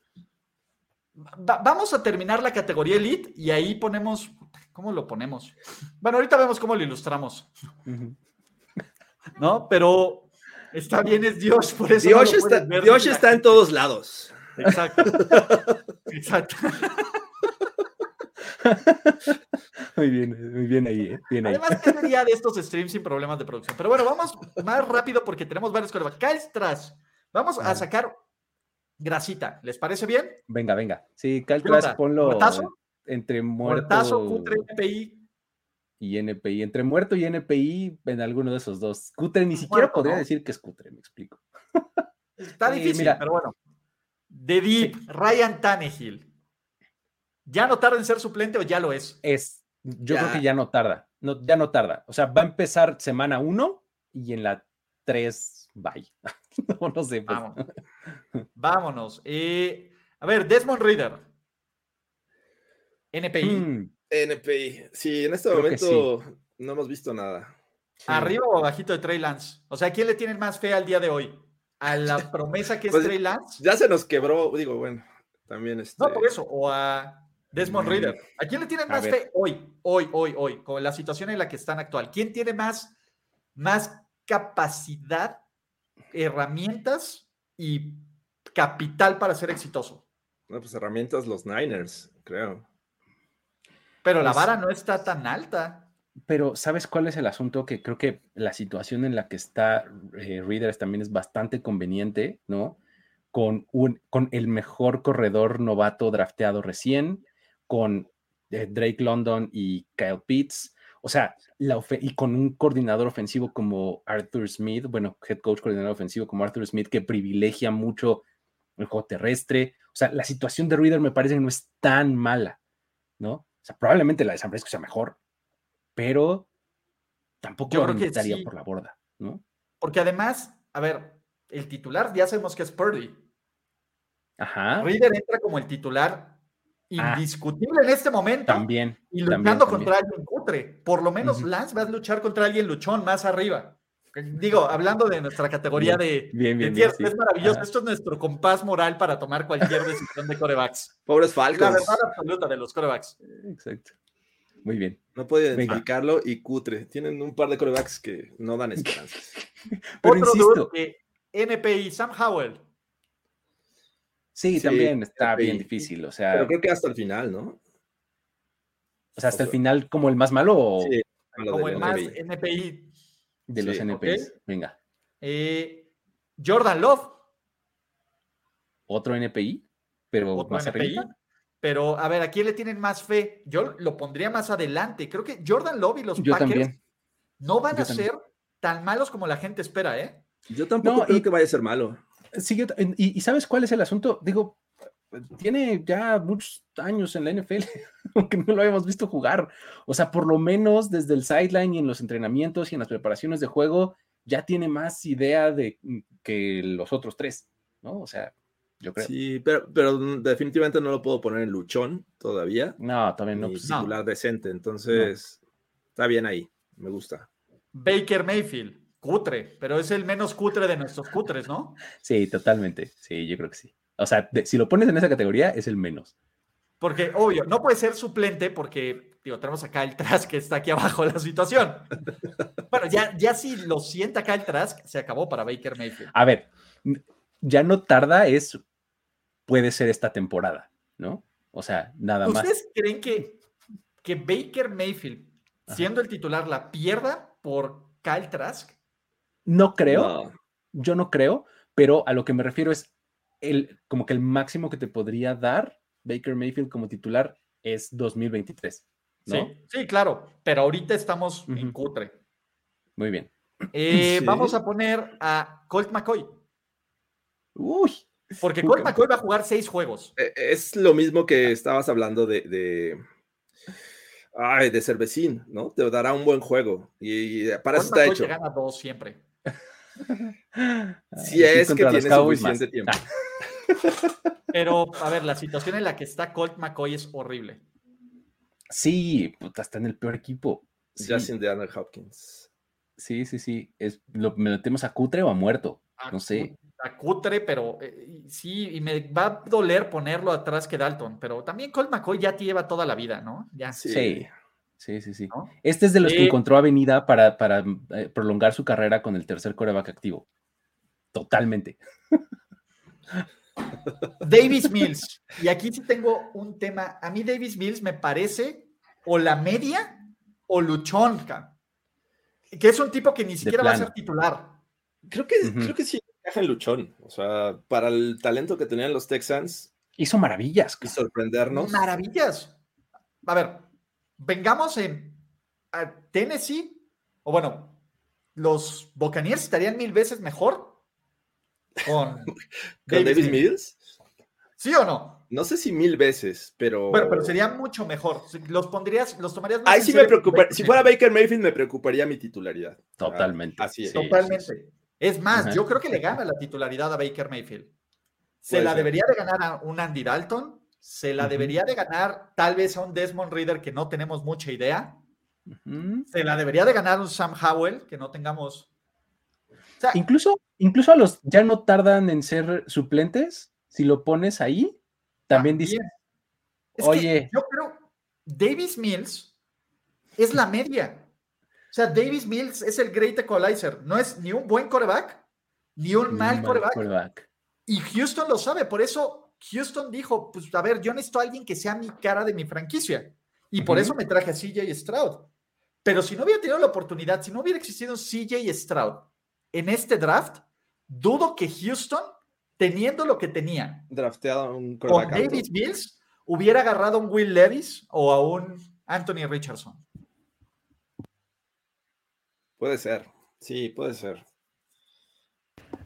vamos a terminar la categoría Elite y ahí ponemos. ¿Cómo lo ponemos? Bueno, ahorita vemos cómo lo ilustramos. ¿No? Pero está bien, es Dios, por eso. Dios, está, Dios está en todos lados. Exacto. Exacto. muy bien, muy bien ahí, ¿eh? bien ahí. Además, ¿qué sería de estos streams sin problemas de producción? Pero bueno, vamos más rápido porque tenemos varios corebacks. Kyle Trash, vamos a sacar grasita. ¿Les parece bien? Venga, venga. Sí, Kyle Trash, ponlo entre muerto NPI. y NPI. Entre muerto y NPI en alguno de esos dos. Cutre, ni siquiera podría decir que es cutre, me explico. Está difícil, pero bueno. De Deep, Ryan Tannehill. ¿Ya no tarda en ser suplente o ya lo es? Es, yo creo que ya no tarda, no, ya no tarda. O sea, va a empezar semana uno y en la tres, bye. no, no sé. Pues. Vámonos. Eh, a ver, Desmond Reader. NPI. Hmm. NPI. Sí, en este momento no hemos visto nada. ¿Arriba o abajito de Trey Lance? O sea, quién le tienen más fe al día de hoy? ¿A la promesa que es pues, Trey Lance? Ya se nos quebró, digo, bueno, también este... No, por eso, o a Desmond Reader. ¿A quién le tienen más fe hoy, hoy, hoy, hoy, con la situación en la que están actual? ¿Quién tiene más, más capacidad, herramientas y capital para ser exitoso? No, pues herramientas los Niners, creo. Pero la pues vara no está tan alta. Pero ¿sabes cuál es el asunto? Que creo que la situación en la que está eh, Readers también es bastante conveniente, ¿no? Con, un, con el mejor corredor novato drafteado recién, con eh, Drake London y Kyle Pitts. O sea, la y con un coordinador ofensivo como Arthur Smith, bueno, head coach coordinador ofensivo como Arthur Smith, que privilegia mucho el juego terrestre. O sea, la situación de Reader me parece que no es tan mala, ¿no? O sea, probablemente la de San Francisco sea mejor, pero tampoco Yo creo que estaría por la borda, ¿no? Porque además, a ver, el titular ya sabemos que es Purdy. Ajá. Reader entra como el titular Ah. indiscutible en este momento. También. Y luchando contra alguien cutre. Por lo menos Lance va a luchar contra alguien luchón más arriba. Digo, hablando de nuestra categoría de, bien, bien, es maravilloso. Esto es nuestro compás moral para tomar cualquier decisión de corebacks. Pobres Falcons. La verdad absoluta de los corebacks. Exacto. Muy bien. No puede explicarlo y cutre. Tienen un par de corebacks que no dan esperanzas. Otro insisto. que NPI, Sam Howell. Sí, también está bien difícil, o sea. Pero creo que hasta el final, ¿no? O sea, hasta el final como el más malo o sí, como el más NPI. De los NPIs, venga. Eh, Jordan Love. Otro NPI, pero más NPI, Pero a ver, ¿a quién le tienen más fe? Yo lo pondría más adelante. Creo que Jordan Love y los Packers no van a ser tan malos como la gente espera, ¿eh? Yo tampoco creo que vaya a ser malo y, sabes cuál es el asunto? Digo, tiene ya muchos años en la NFL, aunque no lo habíamos visto jugar. O sea, por lo menos desde el sideline y en los entrenamientos y en las preparaciones de juego, ya tiene más idea de mm, que los otros tres, ¿no? O sea, yo creo. Sí, pero, pero definitivamente no lo puedo poner en luchón todavía. No, también no. Pues, titular decente, entonces está bien ahí, me gusta. Baker Mayfield cutre, pero es el menos cutre de nuestros cutres, ¿no? Sí, totalmente. Sí, yo creo que sí. O sea, si lo pones en esa categoría, es el menos. Porque, obvio, no puede ser suplente porque, digo, tenemos acá el Trask que está aquí abajo de la situación. bueno, ya, ya si lo sienta acá el Trask, se acabó para Baker Mayfield. A ver, ya no tarda, es, puede ser esta temporada, ¿no? O sea, nada más. ¿Ustedes creen que, que Baker Mayfield, siendo el titular, la pierda por Kyle Trask? No creo, yo no creo, pero a lo que me refiero es el, como que el máximo que te podría dar Baker Mayfield como titular es 2023. ¿no? Sí, sí, claro, pero ahorita estamos en cutre. Muy bien. Eh, vamos a poner a Colt McCoy. Uy. Porque Colt McCoy va a jugar seis juegos. E, es lo mismo que estabas hablando de, de, ay, de Cervecín, ¿no? Te dará un buen juego. Y, para eso está hecho. gana dos siempre. Si es que tiene suficiente tiempo. Pero, a ver, la situación en la que está Colt McCoy es horrible. Sí, puta, está en el peor equipo. Justin de Andrew Hopkins. Sí, sí, sí. Es, lo metemos a cutre o a muerto. no sé. A cutre, pero eh, sí, y me va a doler ponerlo atrás que Dalton, pero también Colt McCoy ya te lleva toda la vida, ¿no? Ya. Sí. Sí, sí, sí. Este es de los que encontró avenida para, para eh, prolongar su carrera con el tercer coreback activo. Totalmente. Davis Mills. Y aquí sí tengo un tema. A mí Davis Mills me parece o la media o luchón, que es un tipo que ni siquiera va a ser titular. Creo que, creo que sí encaja en luchón. O sea, para el talento que tenían los Texans. Hizo maravillas. Y sorprendernos. Maravillas. A ver, vengamos en Tennessee, o bueno, los Buccaneers estarían mil veces mejor con, Davis, Mills. ¿Sí o no? No sé si mil veces, pero. Bueno, pero sería mucho mejor. Los pondrías, los tomarías más. Ahí sí me preocuparía. Si fuera Baker Mayfield, me preocuparía mi titularidad. Totalmente. así es. Totalmente. Es más, yo creo que le gana la titularidad a Baker Mayfield. Se la debería de ganar a un Andy Dalton. Se la debería de ganar tal vez a un Desmond Reader que no tenemos mucha idea. Se la debería de ganar un Sam Howell que no tengamos. incluso, incluso a los ya no tardan en ser suplentes. Si lo pones ahí, también dice. Oye. yo creo, Davis Mills es la media. O sea, Davis Mills es el great equalizer. No es ni un buen coreback, ni un mal, coreback. Y Houston lo sabe. Por eso Houston dijo: Pues a ver, yo necesito a alguien que sea mi cara de mi franquicia. Y por eso me traje a CJ Stroud. Pero si no hubiera tenido la oportunidad, si no hubiera existido CJ Stroud en este draft, dudo que Houston teniendo lo que tenía, drafteado un con Davis Mills, hubiera agarrado a un Will Levis o a un Anthony Richardson. Puede ser, sí, puede ser.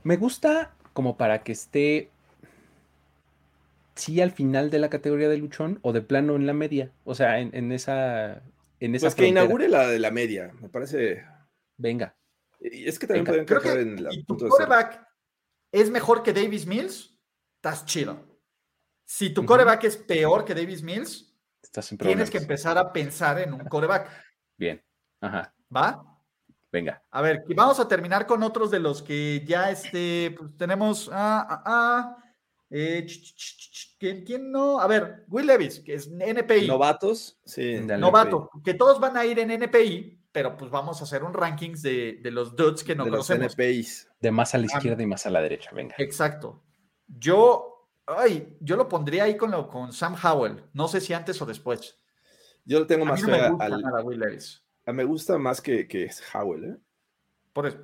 Me gusta como para que esté sí al final de la categoría de luchón o de plano en la media, o sea, en, esa en esa pues que inaugure la de la media, me parece. Venga. Y es que también pueden creo en la tu quarterback es mejor que Davis Mills, estás chido. Si tu coreback es peor que Davis Mills, tienes que empezar a pensar en un coreback. Bien. Ajá. ¿Va? Venga. A ver, vamos a terminar con otros de los que ya este, pues, tenemos. Ah, ah, ah eh, ¿quién, no? A ver, Will Levis, que es NPI. Novatos, sí. Novato, que todos van a ir en NPI, pero pues vamos a hacer un rankings de, los dudes que no de conocemos. De más a la izquierda y más a la derecha, venga. Exacto. Yo, ay, yo lo pondría ahí con, lo, con Sam Howell. No sé si antes o después. Yo lo tengo más me gusta al, Will Levis. Me gusta más que, que Howell, ¿eh? Por eso.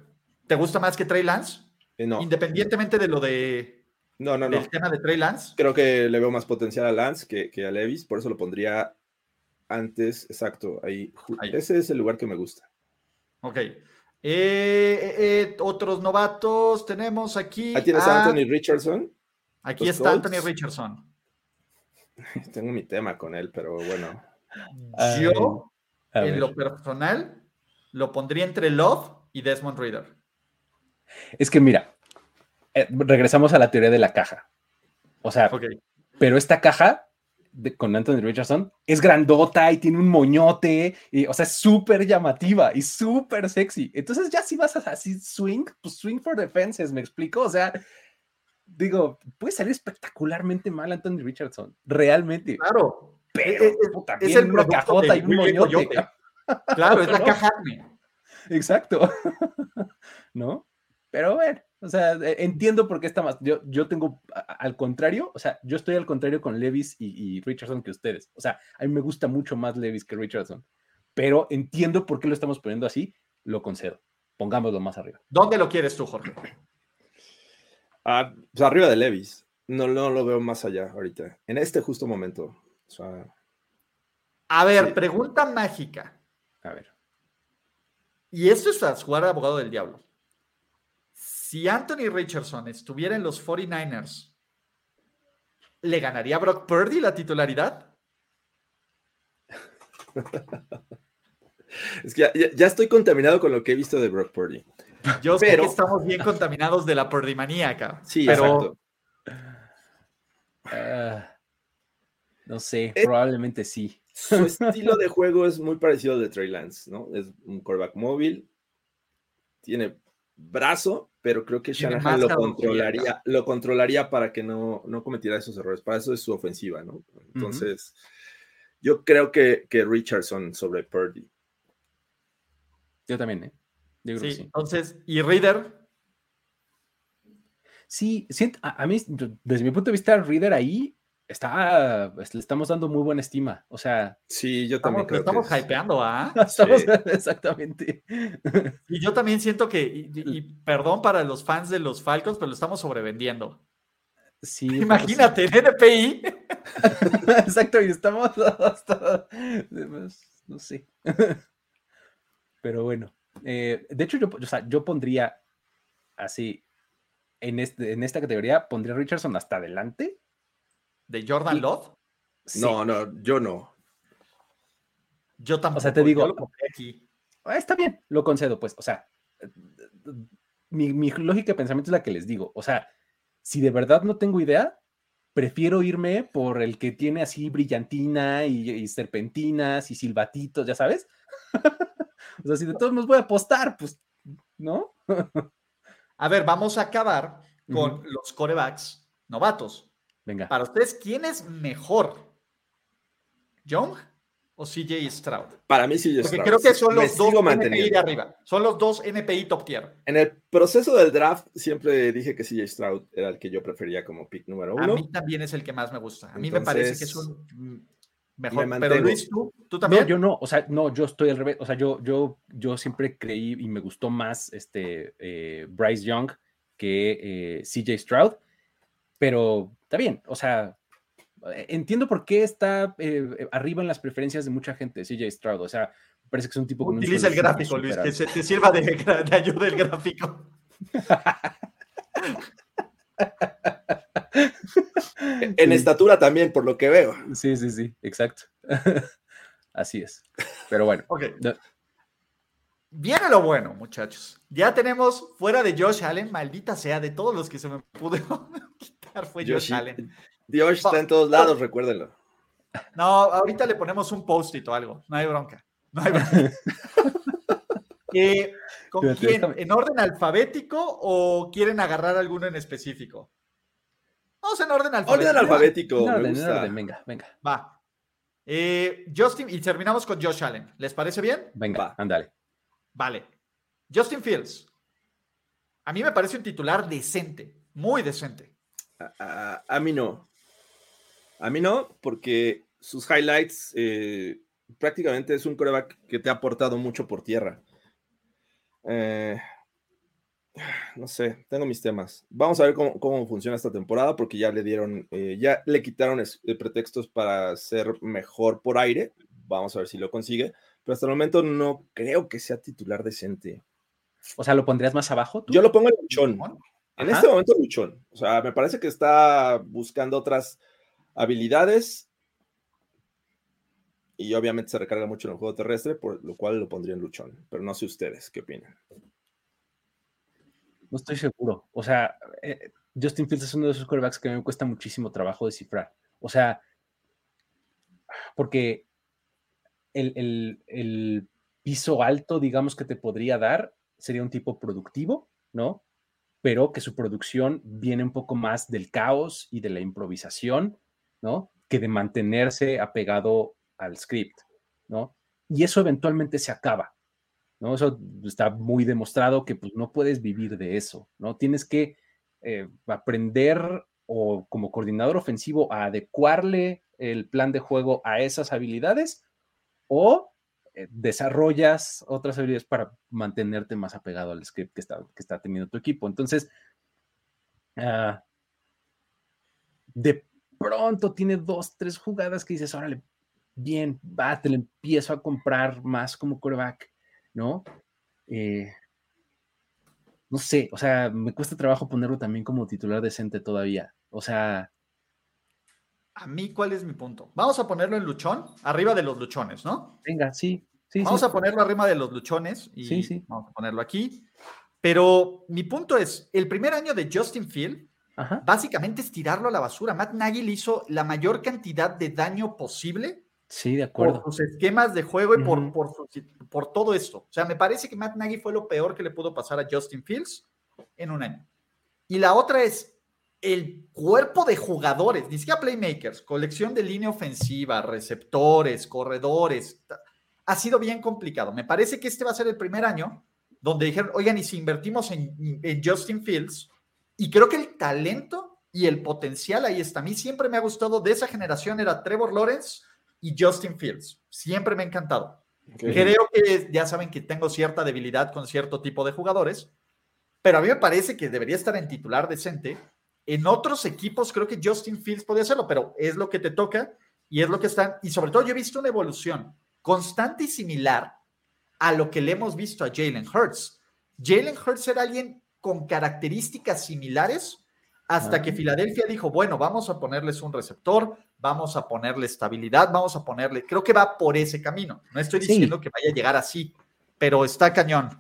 ¿Te gusta más que Trey Lance? Eh, no. Independientemente de lo de. No, no, no. El tema de Trey Lance. Creo que le veo más potencial a Lance que, que a Levis, por eso lo pondría antes, exacto, ahí, Ese es el lugar que me gusta. Ok. Eh, eh, eh, otros novatos tenemos aquí. Ahí tienes a Anthony Richardson. Aquí está Anthony Richardson. Tengo mi tema con él, pero bueno. Yo, en lo personal, lo pondría entre Love y Desmond Reader. Es que mira, regresamos a la teoría de la caja. O sea, pero esta caja con Anthony Richardson es grandota y tiene un moñote, y, o sea, es súper llamativa y súper sexy. Entonces ya si vas a así swing, pues swing for defenses, me explico, o sea, digo, puede salir espectacularmente mal Anthony Richardson, realmente. Claro. Pero es, el una cajota y un moñote. Claro, es la caja. Exacto. ¿No? Pero bueno, o sea, e, entiendo por qué está más. Yo, yo tengo al contrario, o sea, yo estoy al contrario con Levis y, Richardson que ustedes. O sea, a mí me gusta mucho más Levis que Richardson. Pero entiendo por qué lo estamos poniendo así, lo concedo. pongámoslo más arriba. ¿Dónde lo quieres tú, Jorge? Ah, pues arriba de Levis. No, no lo veo más allá ahorita. En este justo momento. a ver, pregunta mágica. A ver. Y esto es a jugar abogado del diablo. Si Anthony Richardson estuviera en los 49ers, ¿le ganaría a Brock Purdy la titularidad? es que ya, estoy contaminado con lo que he visto de Brock Purdy. Yo sé que estamos bien contaminados de la Purdy maníaca. Sí, pero... Ah, no sé, eh, probablemente sí. Su estilo de juego es muy parecido al de Trey Lance, ¿no? Es un quarterback móvil, tiene brazo, pero creo que Shanahan lo controlaría, lo controlaría para que no, no cometiera esos errores. Para eso es su ofensiva, ¿no? Entonces, yo creo que, que, Richardson sobre Purdy. Yo también, ¿eh? sí, entonces, ¿y Reader? Sí, a, a, mí, desde mi punto de vista, Reader ahí está, le estamos dando muy buena estima. O sea, sí, yo también creo estamos hypeando, ¿ah? Exactamente. Y yo también siento que, y, perdón para los fans de los Falcons, pero lo estamos sobrevendiendo. Sí. Imagínate, en NPI. Exacto, y estamos hasta, no sé. Pero bueno, eh, de hecho yo, o sea, yo pondría así, en, este, en esta categoría, pondría a Richardson hasta adelante ¿De Jordan Love? No, no, yo no. Yo tampoco. O sea, te digo, ah, está bien, lo concedo, pues. O sea, mi, lógica de pensamiento es la que les digo. O sea, si de verdad no tengo idea, prefiero irme por el que tiene así brillantina y, serpentinas y silbatitos, ya sabes. o sea, si de todos nos voy a apostar, pues, ¿no? a ver, vamos a acabar con los corebacks novatos. Venga. Para ustedes, ¿quién es mejor? ¿Young o CJ Stroud? Para mí CJ Stroud. Porque creo que son los dos NPI de arriba. Son los dos NPI top tier. En el proceso del draft siempre dije que CJ Stroud era el que yo prefería como pick número uno. A mí también es el que más me gusta. A mí me parece que es un mejor. Pero Luis, ¿tú, ¿tú también? No, yo no. O sea, no, yo estoy al revés. O sea, yo, yo, yo siempre creí y me gustó más este eh, Bryce Young que eh, CJ Stroud. Pero está bien, o sea, eh, entiendo por qué está eh, arriba en las preferencias de mucha gente, CJ Stroud, o sea, parece que es un tipo con Utiliza el gráfico, Luis, que se te sirva de, de ayuda el gráfico. en estatura también, por lo que veo. Sí, sí, sí, exacto. Así es. Pero bueno. Viene lo bueno, muchachos. Ya tenemos fuera de Josh Allen, maldita sea, de todos los que se me pudo fue Josh, Allen. Josh está en todos lados, recuérdenlo. No, ahorita le ponemos un post-it o algo. No hay bronca. No hay bronca. Eh, ¿Con quién? ¿En orden alfabético o quieren agarrar alguno en específico? Vamos en orden alfabético. Orden alfabético. venga, venga. Va. Eh, Justin, y terminamos con Josh Allen. ¿Les parece bien? Venga, ándale. Vale. Justin Fields. A mí me parece un titular decente, muy decente. A, mí no. A mí no, porque sus highlights eh, prácticamente es un coreback que te ha aportado mucho por tierra. Eh, no sé, tengo mis temas. Vamos a ver cómo, funciona esta temporada, porque ya le dieron, eh, ya le quitaron pretextos para ser mejor por aire. Vamos a ver si lo consigue pero hasta el momento no creo que sea titular decente. O sea, ¿lo pondrías más abajo? Yo lo pongo en luchón. En este momento luchón. O sea, me parece que está buscando otras habilidades y obviamente se recarga mucho en el juego terrestre, por lo cual lo pondría en luchón. Pero no sé ustedes qué opinan. No estoy seguro. O sea, eh, Justin Fields es uno de esos quarterbacks que me cuesta muchísimo trabajo descifrar. O sea, porque el, piso alto, digamos, que te podría dar sería un tipo productivo, ¿no? Pero que su producción viene un poco más del caos y de la improvisación, ¿no? Que de mantenerse apegado al script, ¿no? Y eso eventualmente se acaba, ¿no? Eso está muy demostrado que pues, no puedes vivir de eso, ¿no? Tienes que eh, aprender o como coordinador ofensivo a adecuarle el plan de juego a esas habilidades o eh, desarrollas otras habilidades para mantenerte más apegado al script que está, que está teniendo tu equipo. Entonces, ah, de pronto tiene dos, tres jugadas que dices, órale, bien, va, te lo empiezo a comprar más como quarterback, ¿no? Eh, no sé, o sea, me cuesta trabajo ponerlo también como titular decente todavía. O sea. A mí, ¿cuál es mi punto? Vamos a ponerlo en luchón, arriba de los luchones, ¿no? Venga, sí. sí vamos a ponerlo arriba de los luchones y sí, sí. vamos a ponerlo aquí. Pero mi punto es, el primer año de Justin Field, básicamente es tirarlo a la basura. Matt Nagy le hizo la mayor cantidad de daño posible Sí, de acuerdo. Por sus esquemas de juego y por, por, todo esto. O sea, me parece que Matt Nagy fue lo peor que le pudo pasar a Justin Fields en un año. Y la otra es el cuerpo de jugadores, ni siquiera playmakers, colección de línea ofensiva, receptores, corredores. Ha sido bien complicado. Me parece que este va a ser el primer año donde dijeron, oigan, y si invertimos en, en Justin Fields, y creo que el talento y el potencial ahí está. A mí siempre me ha gustado de esa generación era Trevor Lawrence y Justin Fields. Siempre me ha encantado. Creo que ya saben que tengo cierta debilidad con cierto tipo de jugadores, pero a mí me parece que debería estar en titular decente. En otros equipos creo que Justin Fields podría hacerlo, pero es lo que te toca y es lo que están. Y sobre todo yo he visto una evolución constante y similar a lo que le hemos visto a Jalen Hurts. Jalen Hurts era alguien con características similares hasta que Filadelfia dijo, bueno, vamos a ponerles un receptor, vamos a ponerle estabilidad, vamos a ponerle, creo que va por ese camino. No estoy diciendo que vaya a llegar así, pero está cañón.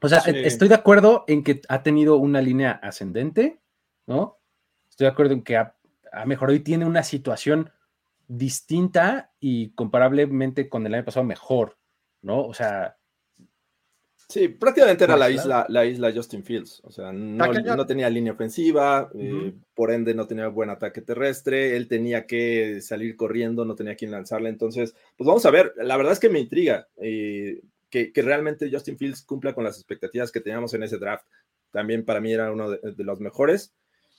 O sea, estoy de acuerdo en que ha tenido una línea ascendente, ¿no? Estoy de acuerdo en que ha, ha mejorado y tiene una situación distinta y comparablemente con el año pasado mejor, ¿no? O sea, Sí, prácticamente era la isla, la isla Justin Fields. O sea, no, tenía línea ofensiva, eh, por ende no tenía buen ataque terrestre, él tenía que salir corriendo, no tenía quien lanzarle. Entonces, pues vamos a ver. La verdad es que me intriga eh, que, realmente Justin Fields cumpla con las expectativas que teníamos en ese draft. También para mí era uno de, de los mejores.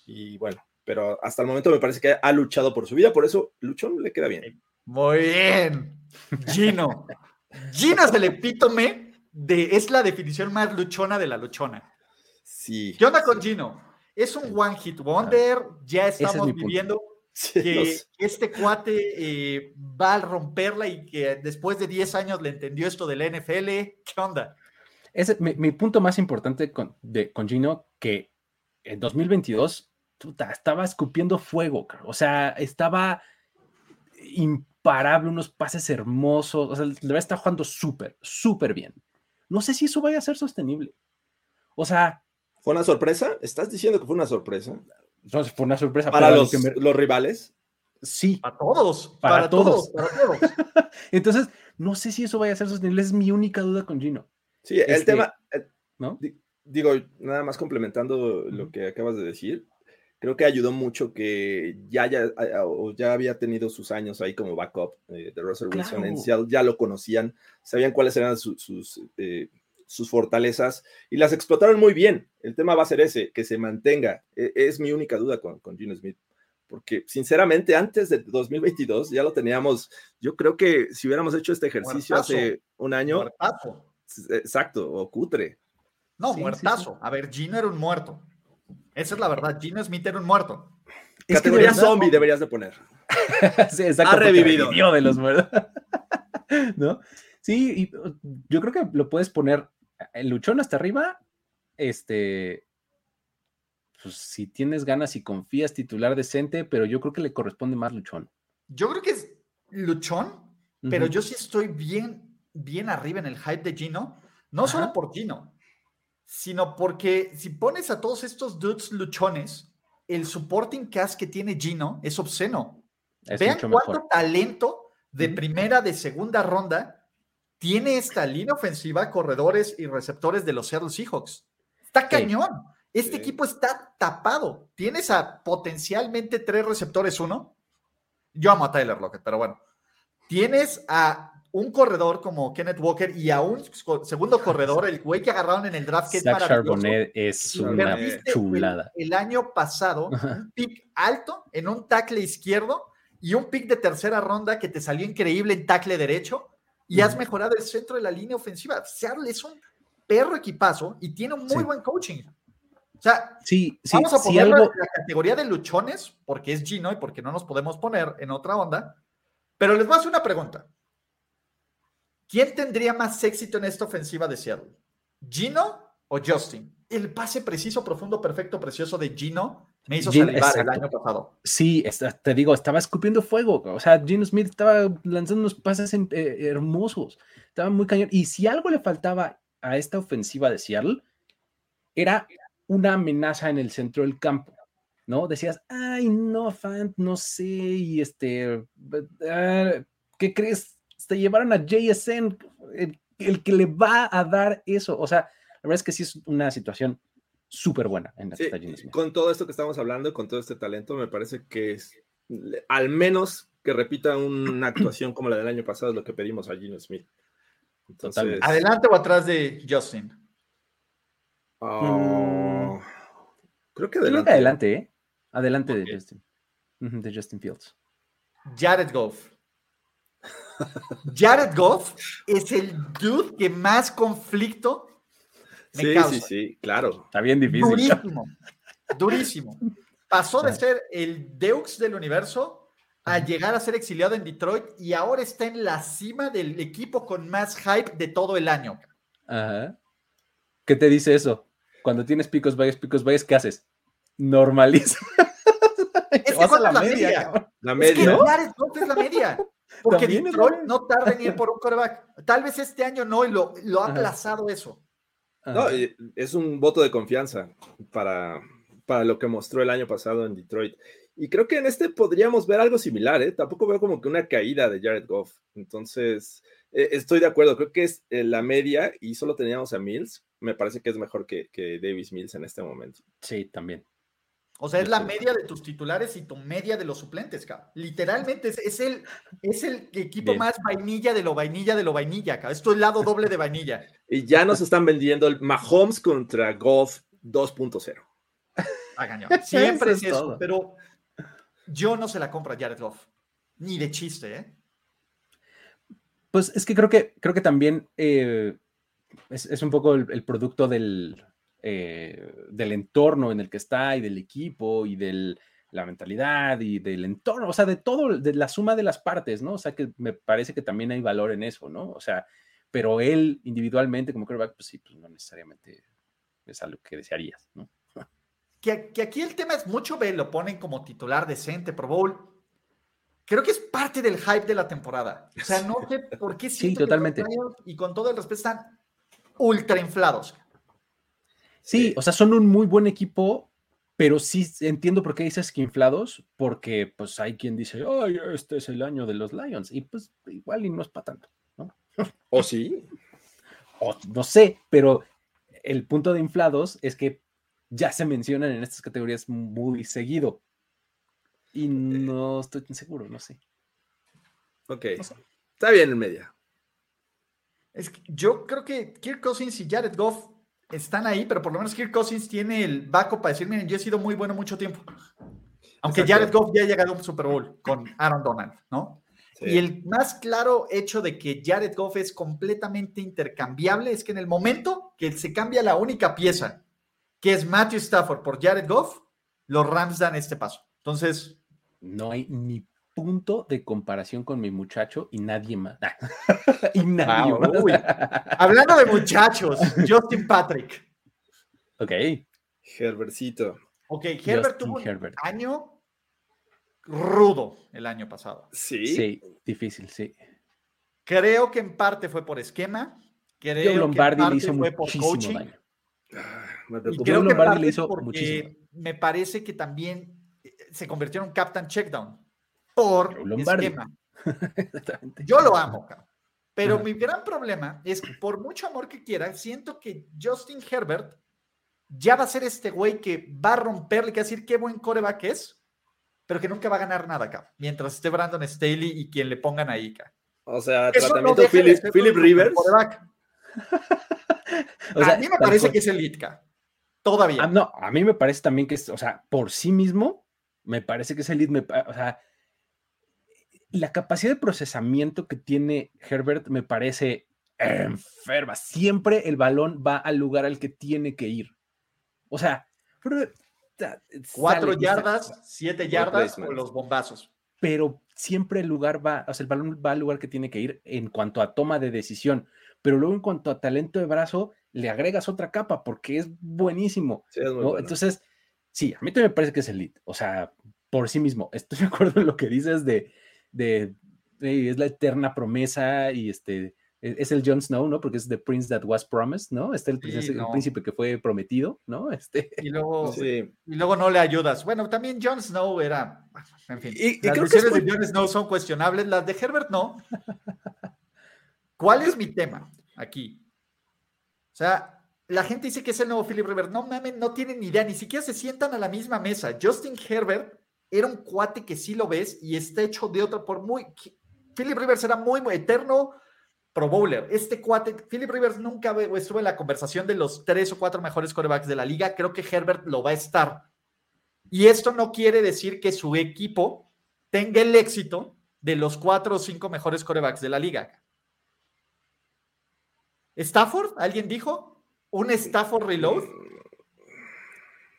Y bueno, pero hasta el momento me parece que ha luchado por su vida, por eso Luchón le queda bien. Muy bien. Gino. Gino es el epítome es la definición más luchona de la luchona. Sí. ¿Qué onda con Gino? Es un one hit wonder, ya estamos viviendo que este cuate eh, va a romperla y que después de 10 años le entendió esto del NFL. ¿Qué onda? Es mi, punto más importante con, de, con Gino, que en 2022 estaba escupiendo fuego, o sea, estaba imparable, unos pases hermosos, o sea, le está jugando súper, súper bien. No sé si eso vaya a ser sostenible. O sea. ¿Fue una sorpresa? ¿Estás diciendo que fue una sorpresa? No, fue una sorpresa para los, los, rivales. Sí. Para todos. Para, todos. Para todos. Entonces, no sé si eso vaya a ser sostenible. Es mi única duda con Gino. Sí, el este, tema. Eh, ¿no? Digo, nada más complementando lo que acabas de decir creo que ayudó mucho que ya, ya, ya había tenido sus años ahí como backup eh, de Russell Wilson en Seattle, ya lo conocían, sabían cuáles eran sus, eh, sus fortalezas y las explotaron muy bien. El tema va a ser ese, que se mantenga. E, es mi única duda con, con Gino Smith, porque sinceramente antes de 2022 ya lo teníamos, yo creo que si hubiéramos hecho este ejercicio hace un año... Muertazo. Exacto, o cutre. No, muertazo. A ver, Gino era un muerto. Esa es la verdad. Gino Smith era un muerto. Categoría zombie deberías de poner. sí, exacto, ha revivido. de los muertos. ¿No? Sí, y uh, yo creo que lo puedes poner el luchón hasta arriba. Este, pues si tienes ganas y confías, titular decente, pero yo creo que le corresponde más luchón. Yo creo que es luchón, pero yo sí estoy bien, bien arriba en el hype de Gino, no solo por Gino, sino porque si pones a todos estos dudes luchones, el supporting cast que tiene Gino es obsceno. Vean cuánto talento de primera, de segunda ronda tiene esta línea ofensiva, corredores y receptores de los Seattle Seahawks. Está cañón. Este equipo está tapado. Tienes a potencialmente tres receptores, uno. Yo amo a Tyler Lockett, pero bueno. Tienes a un corredor como Kenneth Walker y a un segundo corredor, el güey que agarraron en el draft, que Zach es Charbonnet es una chulada. El, año pasado, un pick alto en un tackle izquierdo y un pick de tercera ronda que te salió increíble en tackle derecho. y has mejorado el centro de la línea ofensiva. Seattle es un perro equipazo y tiene un muy buen coaching. O sea, sí, vamos a ponerlo en la categoría de luchones, porque es Gino y porque no nos podemos poner en otra onda. Pero les voy a hacer una pregunta. ¿Quién tendría más éxito en esta ofensiva de Seattle? ¿Gino o Justin? El pase preciso, profundo, perfecto, precioso de Gino me hizo salivar el año pasado. Sí, te digo, estaba escupiendo fuego. O sea, Gino Smith estaba lanzando unos pases eh, hermosos. Estaba muy cañón. Y si algo le faltaba a esta ofensiva de Seattle, era una amenaza en el centro del campo. ¿No? Decías, ay, no, fan, no sé, y este, ah, ¿qué crees? Te llevaron a JSN, el, que le va a dar eso. O sea, la verdad es que sí es una situación súper buena en la Con todo esto que estamos hablando, con todo este talento, me parece que es al menos que repita una actuación como la del año pasado, es lo que pedimos a Gino Smith. Entonces, ¿Adelante o atrás de Justin? Ah, creo que adelante. adelante, ¿eh? Adelante de Justin. de Justin Fields. Jared Goff. Jared Goff es el dude que más conflicto me sí, causa. Sí, sí, claro. Está bien difícil. Durísimo. Durísimo. Pasó de ser el Deux del universo a llegar a ser exiliado en Detroit y ahora está en la cima del equipo con más hype de todo el año. Ajá. ¿Qué te dice eso? Cuando tienes picos valles, picos valles, ¿qué haces? Normaliza. Es que la, media. La media. Es que ¿no? es la media. Porque Detroit no tarda en ir por un coreback. Tal vez este año no, y lo, lo ha aplazado eso. No, es un voto de confianza para, para lo que mostró el año pasado en Detroit. Y creo que en este podríamos ver algo similar, ¿eh? Tampoco veo como que una caída de Jared Goff. Entonces, eh, estoy de acuerdo. Creo que es eh, la media y solo teníamos a Mills. Me parece que es mejor que, que Davis Mills en este momento. Sí, también. O sea, es la media de tus titulares y tu media de los suplentes, cabrón. Literalmente es, el, es el equipo más vainilla de lo vainilla de lo vainilla, cabrón. Esto es el lado doble de vainilla. y ya nos están vendiendo el Mahomes contra Goff 2.0. Siempre es eso, pero yo no se la compro a Jared Goff. Ni de chiste, ¿eh? Pues es que creo que, creo que también eh, es, un poco el producto del, eh, del entorno en el que está y del equipo y de la mentalidad y del entorno, o sea, de todo, de la suma de las partes, ¿no? O sea, que me parece que también hay valor en eso, ¿no? O sea, pero él individualmente como quarterback, pues sí, pues no necesariamente es algo que desearías, ¿no? Que, que aquí el tema es mucho, ve, lo ponen como titular decente, Pro Bowl. Creo que es parte del hype de la temporada. O sea, no sé por qué sí, totalmente. y con todo el respeto están ultra inflados. Sí, o sea, son un muy buen equipo, pero sí entiendo por qué dices que inflados, porque pues hay quien dice, ay, este es el año de los Lions, y pues igual y no es para tanto, ¿no? ¿O sí? O, no sé, pero el punto de inflados es que ya se mencionan en estas categorías muy seguido. Y no estoy tan seguro, no sé. Ok. Está bien en media. Es que yo creo que Kirk Cousins y Jared Goff están ahí, pero por lo menos Kirk Cousins tiene el backup para decir, miren, yo he sido muy bueno mucho tiempo. Aunque Jared Goff ya ha llegado a un Super Bowl con Aaron Donald, ¿no? Y el más claro hecho de que Jared Goff es completamente intercambiable es que en el momento que se cambia la única pieza, que es Matthew Stafford por Jared Goff, los Rams dan este paso. Entonces... No hay ni punto de comparación con mi muchacho y nadie más. y nadie Hablando de muchachos, Justin Patrick. Ok. Herbertcito. Ok, Herbert tuvo un año rudo el año pasado. Sí. Sí, difícil, sí. Creo que en parte fue por esquema. Creo Lombardi que en parte le hizo fue por coaching. Daño. Ah, y creo que Lombardi le hizo muchísimo. Me parece que también eh, se convirtió en un captain checkdown por esquema. Yo lo amo, pero mi gran problema es que por mucho amor que quiera, siento que Justin Herbert ya va a ser este güey que va a romperle, que va a decir qué buen coreback es, pero que nunca va a ganar nada acá, mientras esté Brandon Staley y quien le pongan ahí. Acá. O sea, tratamiento Philip, Philip Rivers. o sea, a mí me parece que es el Litka. Todavía. Ah, no, a mí me parece también que es, o sea, por sí mismo, me parece que es el lead, o sea, la capacidad de procesamiento que tiene Herbert me parece enferma. Siempre el balón va al lugar al que tiene que ir. O sea, cuatro yardas, siete yardas o los bombazos. Pero siempre el lugar va, o sea, el balón va al lugar que tiene que ir en cuanto a toma de decisión. Pero luego en cuanto a talento de brazo, le agregas otra capa porque es buenísimo. Entonces, sí, a mí también me parece que es elite. O sea, por sí mismo. Estoy de acuerdo en lo que dices de, de, es la eterna promesa y este e, es el Jon Snow, ¿no? Porque es The Prince That Was Promised, ¿no? Este el, el príncipe que fue prometido, ¿no? Este. Y luego, y luego no le ayudas. Bueno, también Jon Snow era, en fin. Y, las decisiones de Jon Snow son cuestionables, las de Herbert no. ¿Cuál es mi tema aquí? O sea, la gente dice que es el nuevo Philip Rivers. No mames, no tienen ni idea, ni siquiera se sientan a la misma mesa. Justin Herbert era un cuate que sí lo ves y está hecho de otra por muy. Philip Rivers era muy, muy eterno Pro Bowler. Este cuate, Philip Rivers nunca estuvo en la conversación de los tres o cuatro mejores corebacks de la liga. Creo que Herbert lo va a estar. Y esto no quiere decir que su equipo tenga el éxito de los cuatro o cinco mejores corebacks de la liga. ¿Stafford? ¿Alguien dijo? ¿Un Stafford reload?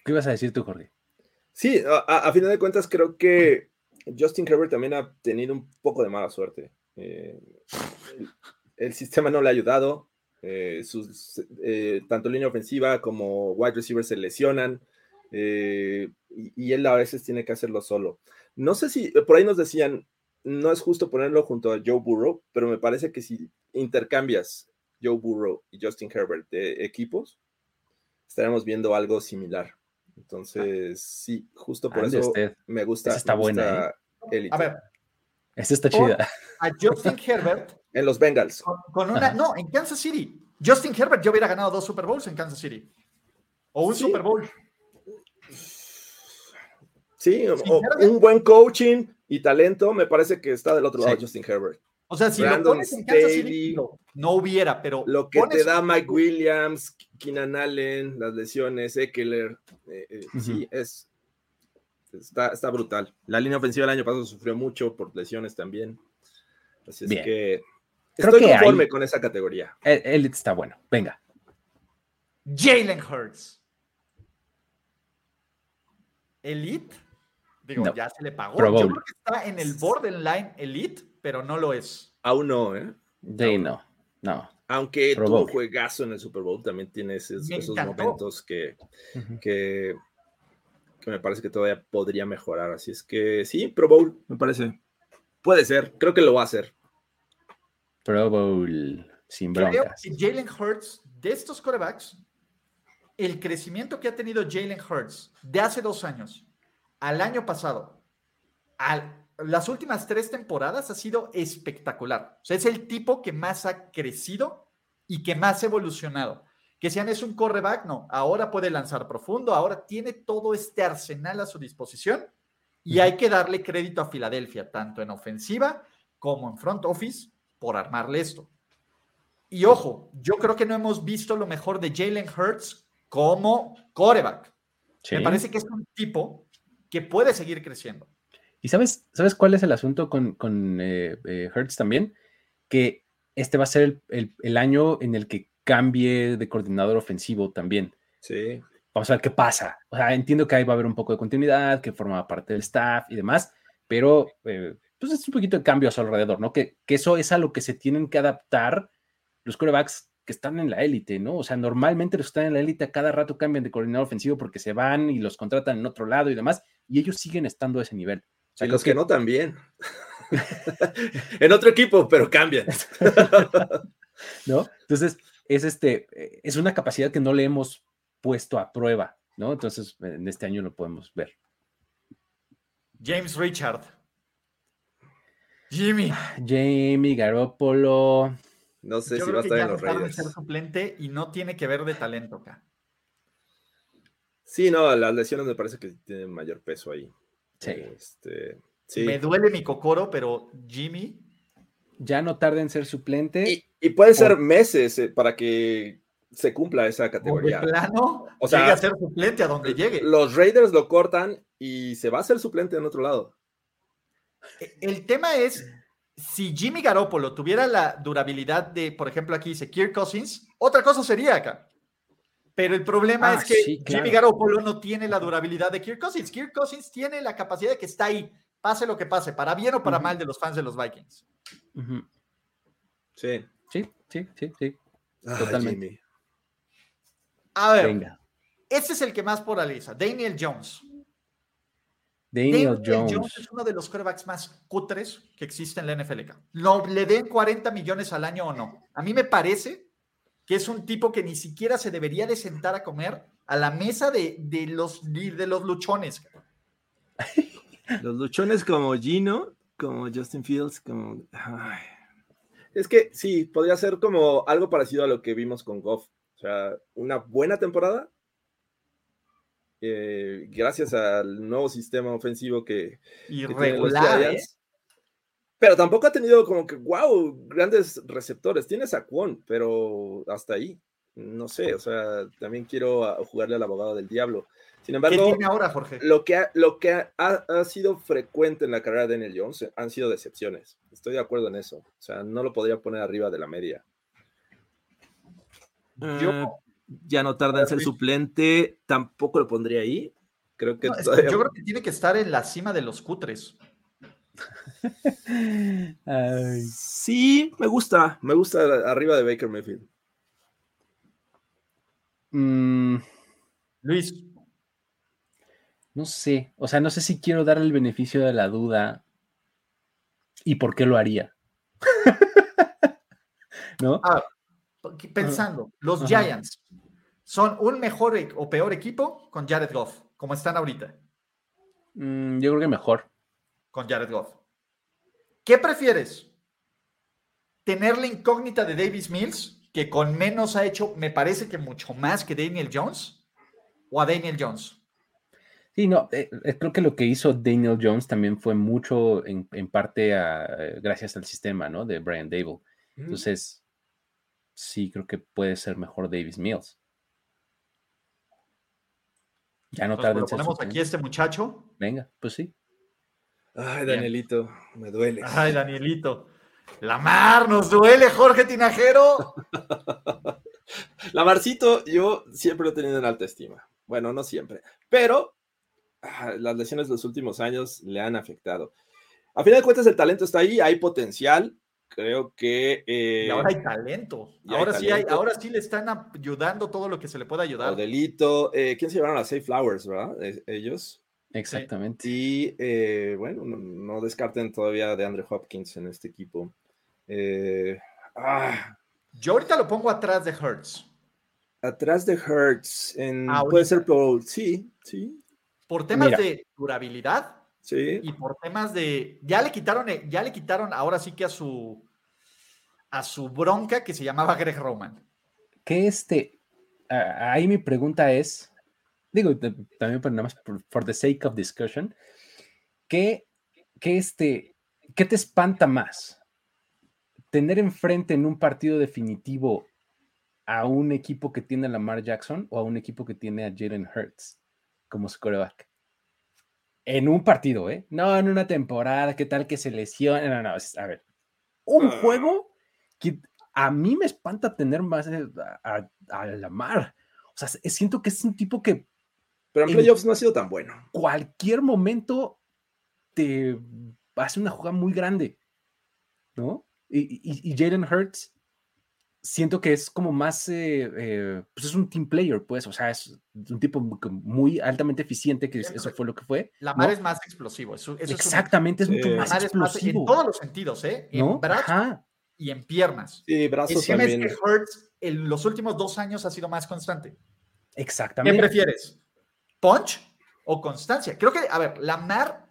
¿Qué ibas a decir tú, Jorge? Sí, a, final de cuentas creo que Justin Herbert también ha tenido un poco de mala suerte. Eh, el sistema no le ha ayudado. Eh, eh, tanto línea ofensiva como wide receivers se lesionan y, y, él a veces tiene que hacerlo solo. No sé si por ahí nos decían, no es justo ponerlo junto a Joe Burrow, pero me parece que si intercambias Joe Burrow y Justin Herbert de equipos, estaremos viendo algo similar. Entonces, sí, justo por eso me gusta. está buena. ¿eh? A ver. Esta está chida. A Justin Herbert. en los Bengals. Con, una, no, en Kansas City. Justin Herbert yo hubiera ganado dos Super Bowls en Kansas City. O un Super Bowl. Sí, un buen coaching y talento, me parece que está del otro lado Justin Herbert. O sea, si lo pones en Kansas City, no, hubiera, pero. Lo que te da Mike Williams, Keenan Allen, las lesiones, Eckler, eh, eh, sí, es. Está, está, brutal. La línea ofensiva el año pasado sufrió mucho por lesiones también. Así es que. Creo estoy conforme con esa categoría. Él está bueno. Venga. Jalen Hurts. Elite. Digo, ya se le pagó. Yo creo que está en el borderline elite pero no lo es. Aún no, ¿eh? De no, no. Aunque tuvo un juegazo en el Super Bowl, también tiene esos, momentos que, que, me parece que todavía podría mejorar. Así es que sí, Pro Bowl, me parece. Puede ser, creo que lo va a hacer. Pro Bowl, sin broncas. Jalen Hurts, de estos corebacks, el crecimiento que ha tenido Jalen Hurts de hace dos años al año pasado, al las últimas tres temporadas ha sido espectacular. O sea, es el tipo que más ha crecido y que más ha evolucionado. Que sean es un correback, no, ahora puede lanzar profundo, ahora tiene todo este arsenal a su disposición y hay que darle crédito a Filadelfia, tanto en ofensiva como en front office, por armarle esto. Y ojo, yo creo que no hemos visto lo mejor de Jalen Hurts como coreback. Me parece que es un tipo que puede seguir creciendo. ¿Y sabes, sabes cuál es el asunto con, con eh, eh, Hertz también? Que este va a ser el, año en el que cambie de coordinador ofensivo también. Sí. Vamos a ver qué pasa. O sea, entiendo que ahí va a haber un poco de continuidad, que forma parte del staff y demás, pero eh, pues es un poquito de cambio a su alrededor, ¿no? Que, que eso es a lo que se tienen que adaptar los quarterbacks que están en la élite, ¿no? O sea, normalmente los que están en la élite a cada rato cambian de coordinador ofensivo porque se van y los contratan en otro lado y demás, y ellos siguen estando a ese nivel y los que, no también. en otro equipo, pero cambian. ¿No? Entonces, es este, es una capacidad que no le hemos puesto a prueba, ¿no? Entonces, en este año lo podemos ver. James Richard. Jimmy. Jamie Garoppolo. No sé si va a estar en los Raiders. ser suplente y no tiene que ver de talento acá. Sí, no, las lesiones me parece que tienen mayor peso ahí. Este, Me duele mi cocoro, pero Jimmy. Ya no tarda en ser suplente. Y, puede ser meses eh, para que se cumpla esa categoría. De plano, o sea, a ser suplente a donde llegue. Los Raiders lo cortan y se va a ser suplente en otro lado. E, el tema es, si Jimmy Garoppolo tuviera la durabilidad de, por ejemplo, aquí dice Kirk Cousins, otra cosa sería acá. Pero el problema es ah, que Jimmy Garoppolo no tiene la durabilidad de Kirk Cousins. Kirk Cousins tiene la capacidad de que está ahí, pase lo que pase, para bien o para mal de los fans de los Vikings. Sí. Sí, sí, sí, sí. Totalmente. A ver, Venga. este es el que más polariza, Daniel Jones. Daniel, Jones. es uno de los quarterbacks más cutres que existe en la NFL. No le den 40 millones al año o no. A mí me parece que es un tipo que ni siquiera se debería de sentar a comer a la mesa de, los, de los luchones. Los luchones como Gino, como Justin Fields, como... Es que sí, podría ser como algo parecido a lo que vimos con Goff. O sea, una buena temporada. Eh, gracias al nuevo sistema ofensivo que, Irregular, ¿eh? Pero tampoco ha tenido como que, wow, grandes receptores. Tienes a Kwon, pero hasta ahí. No sé, o sea, también quiero jugarle al abogado del diablo. Sin embargo, ¿Qué tiene ahora, Jorge? Lo que, ha, lo que ha, sido frecuente en la carrera de Daniel Jones han sido decepciones. Estoy de acuerdo en eso. O sea, no lo podría poner arriba de la media. Yo, ah, ya no tarda en ser suplente, tampoco lo pondría ahí. Creo que, yo creo que tiene que estar en la cima de los cutres. Sí, me gusta, me gusta arriba de Baker Mayfield. Mm. Luis. No sé, o sea, no sé si quiero dar el beneficio de la duda y por qué lo haría. ¿No? Ah, pensando, los Giants son un mejor e, o peor equipo con Jared Goff, como están ahorita. Mm, yo creo que mejor con Jared Goff. ¿Qué prefieres? ¿Tener la incógnita de Davis Mills, que con menos ha hecho, me parece que mucho más que Daniel Jones? ¿O a Daniel Jones? Sí, no, eh, eh, creo que lo que hizo Daniel Jones también fue mucho en, parte eh, gracias al sistema, ¿no? De Brian Dable. Entonces, sí, creo que puede ser mejor Davis Mills. Ya no tarda en ponemos aquí este muchacho? Venga, pues sí. Ay, Danielito, me duele. Ay, Danielito. La mar nos duele, Jorge Tinajero. Lamarcito, yo siempre lo he tenido en alta estima. Bueno, no siempre, pero ah, las lesiones de los últimos años le han afectado. A final de cuentas, el talento está ahí, hay potencial. Creo que. y ahora hay talento. Ahora sí, hay, ahora sí le están ayudando todo lo que se le pueda ayudar. Delito. Eh, ¿Quién se llevaron a Safe Flowers, verdad? Eh, ellos. Exactamente. Y eh, bueno, no, descarten todavía de Andrew Hopkins en este equipo. Eh, ah. Yo ahorita lo pongo atrás de Hertz. Atrás de Hertz. En, puede ser por. Sí, sí. Por temas de durabilidad. Sí. Y por temas de. Ya le quitaron, eh, ya le quitaron ahora sí que a su. A su bronca que se llamaba Greg Roman. Que este. ahí mi pregunta es digo, también por nada más for, the sake of discussion, ¿qué, este, ¿qué te espanta más? ¿Tener enfrente en un partido definitivo a un equipo que tiene a Lamar Jackson o a un equipo que tiene a Jalen Hurts como su coreback? En un partido, ¿eh? No, en una temporada, ¿qué tal que se lesione? No, no, a ver. Un ah. juego que a mí me espanta tener más a, a Lamar. O sea, siento que es un tipo que pero en playoffs no ha sido tan bueno. Cualquier momento te hace una jugada muy grande, ¿no? Y, y, Jalen Hurts, siento que es como más, eh, eh, pues es un team player, pues, o sea, es un tipo muy altamente eficiente, que eso fue lo que fue. La mar es más explosivo. Exactamente, es, mucho más explosivo. en todos los sentidos, ¿eh? En brazos y en piernas. Sí, brazos también. Es que Hurts en los últimos dos años ha sido más constante. Exactamente. ¿Qué prefieres? Punch o constancia. Creo que, a ver, Lamar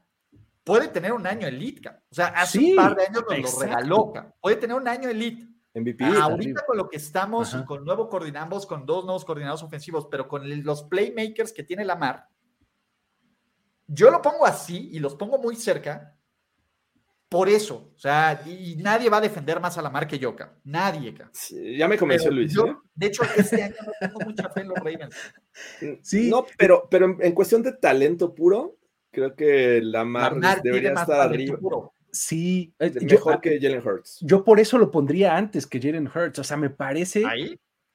puede tener un año elite, o sea, hace un par de años nos lo regaló, puede tener un año elite. MVP, Ahorita con lo que estamos y con nuevo coordinamos, con dos nuevos coordinados ofensivos, pero con los playmakers que tiene Lamar, yo lo pongo así y los pongo muy cerca por eso, o sea, y nadie va a defender más a Lamar que yo, Nadie, ya me convenció Luis. ¿eh? De hecho, este año no tengo mucha fe en los Ravens. Sí. No, pero, pero en, cuestión de talento puro, creo que Lamar, debería estar arriba. Sí, eh, mejor que Jalen Hurts. Yo por eso lo pondría antes que Jalen Hurts. O sea, me parece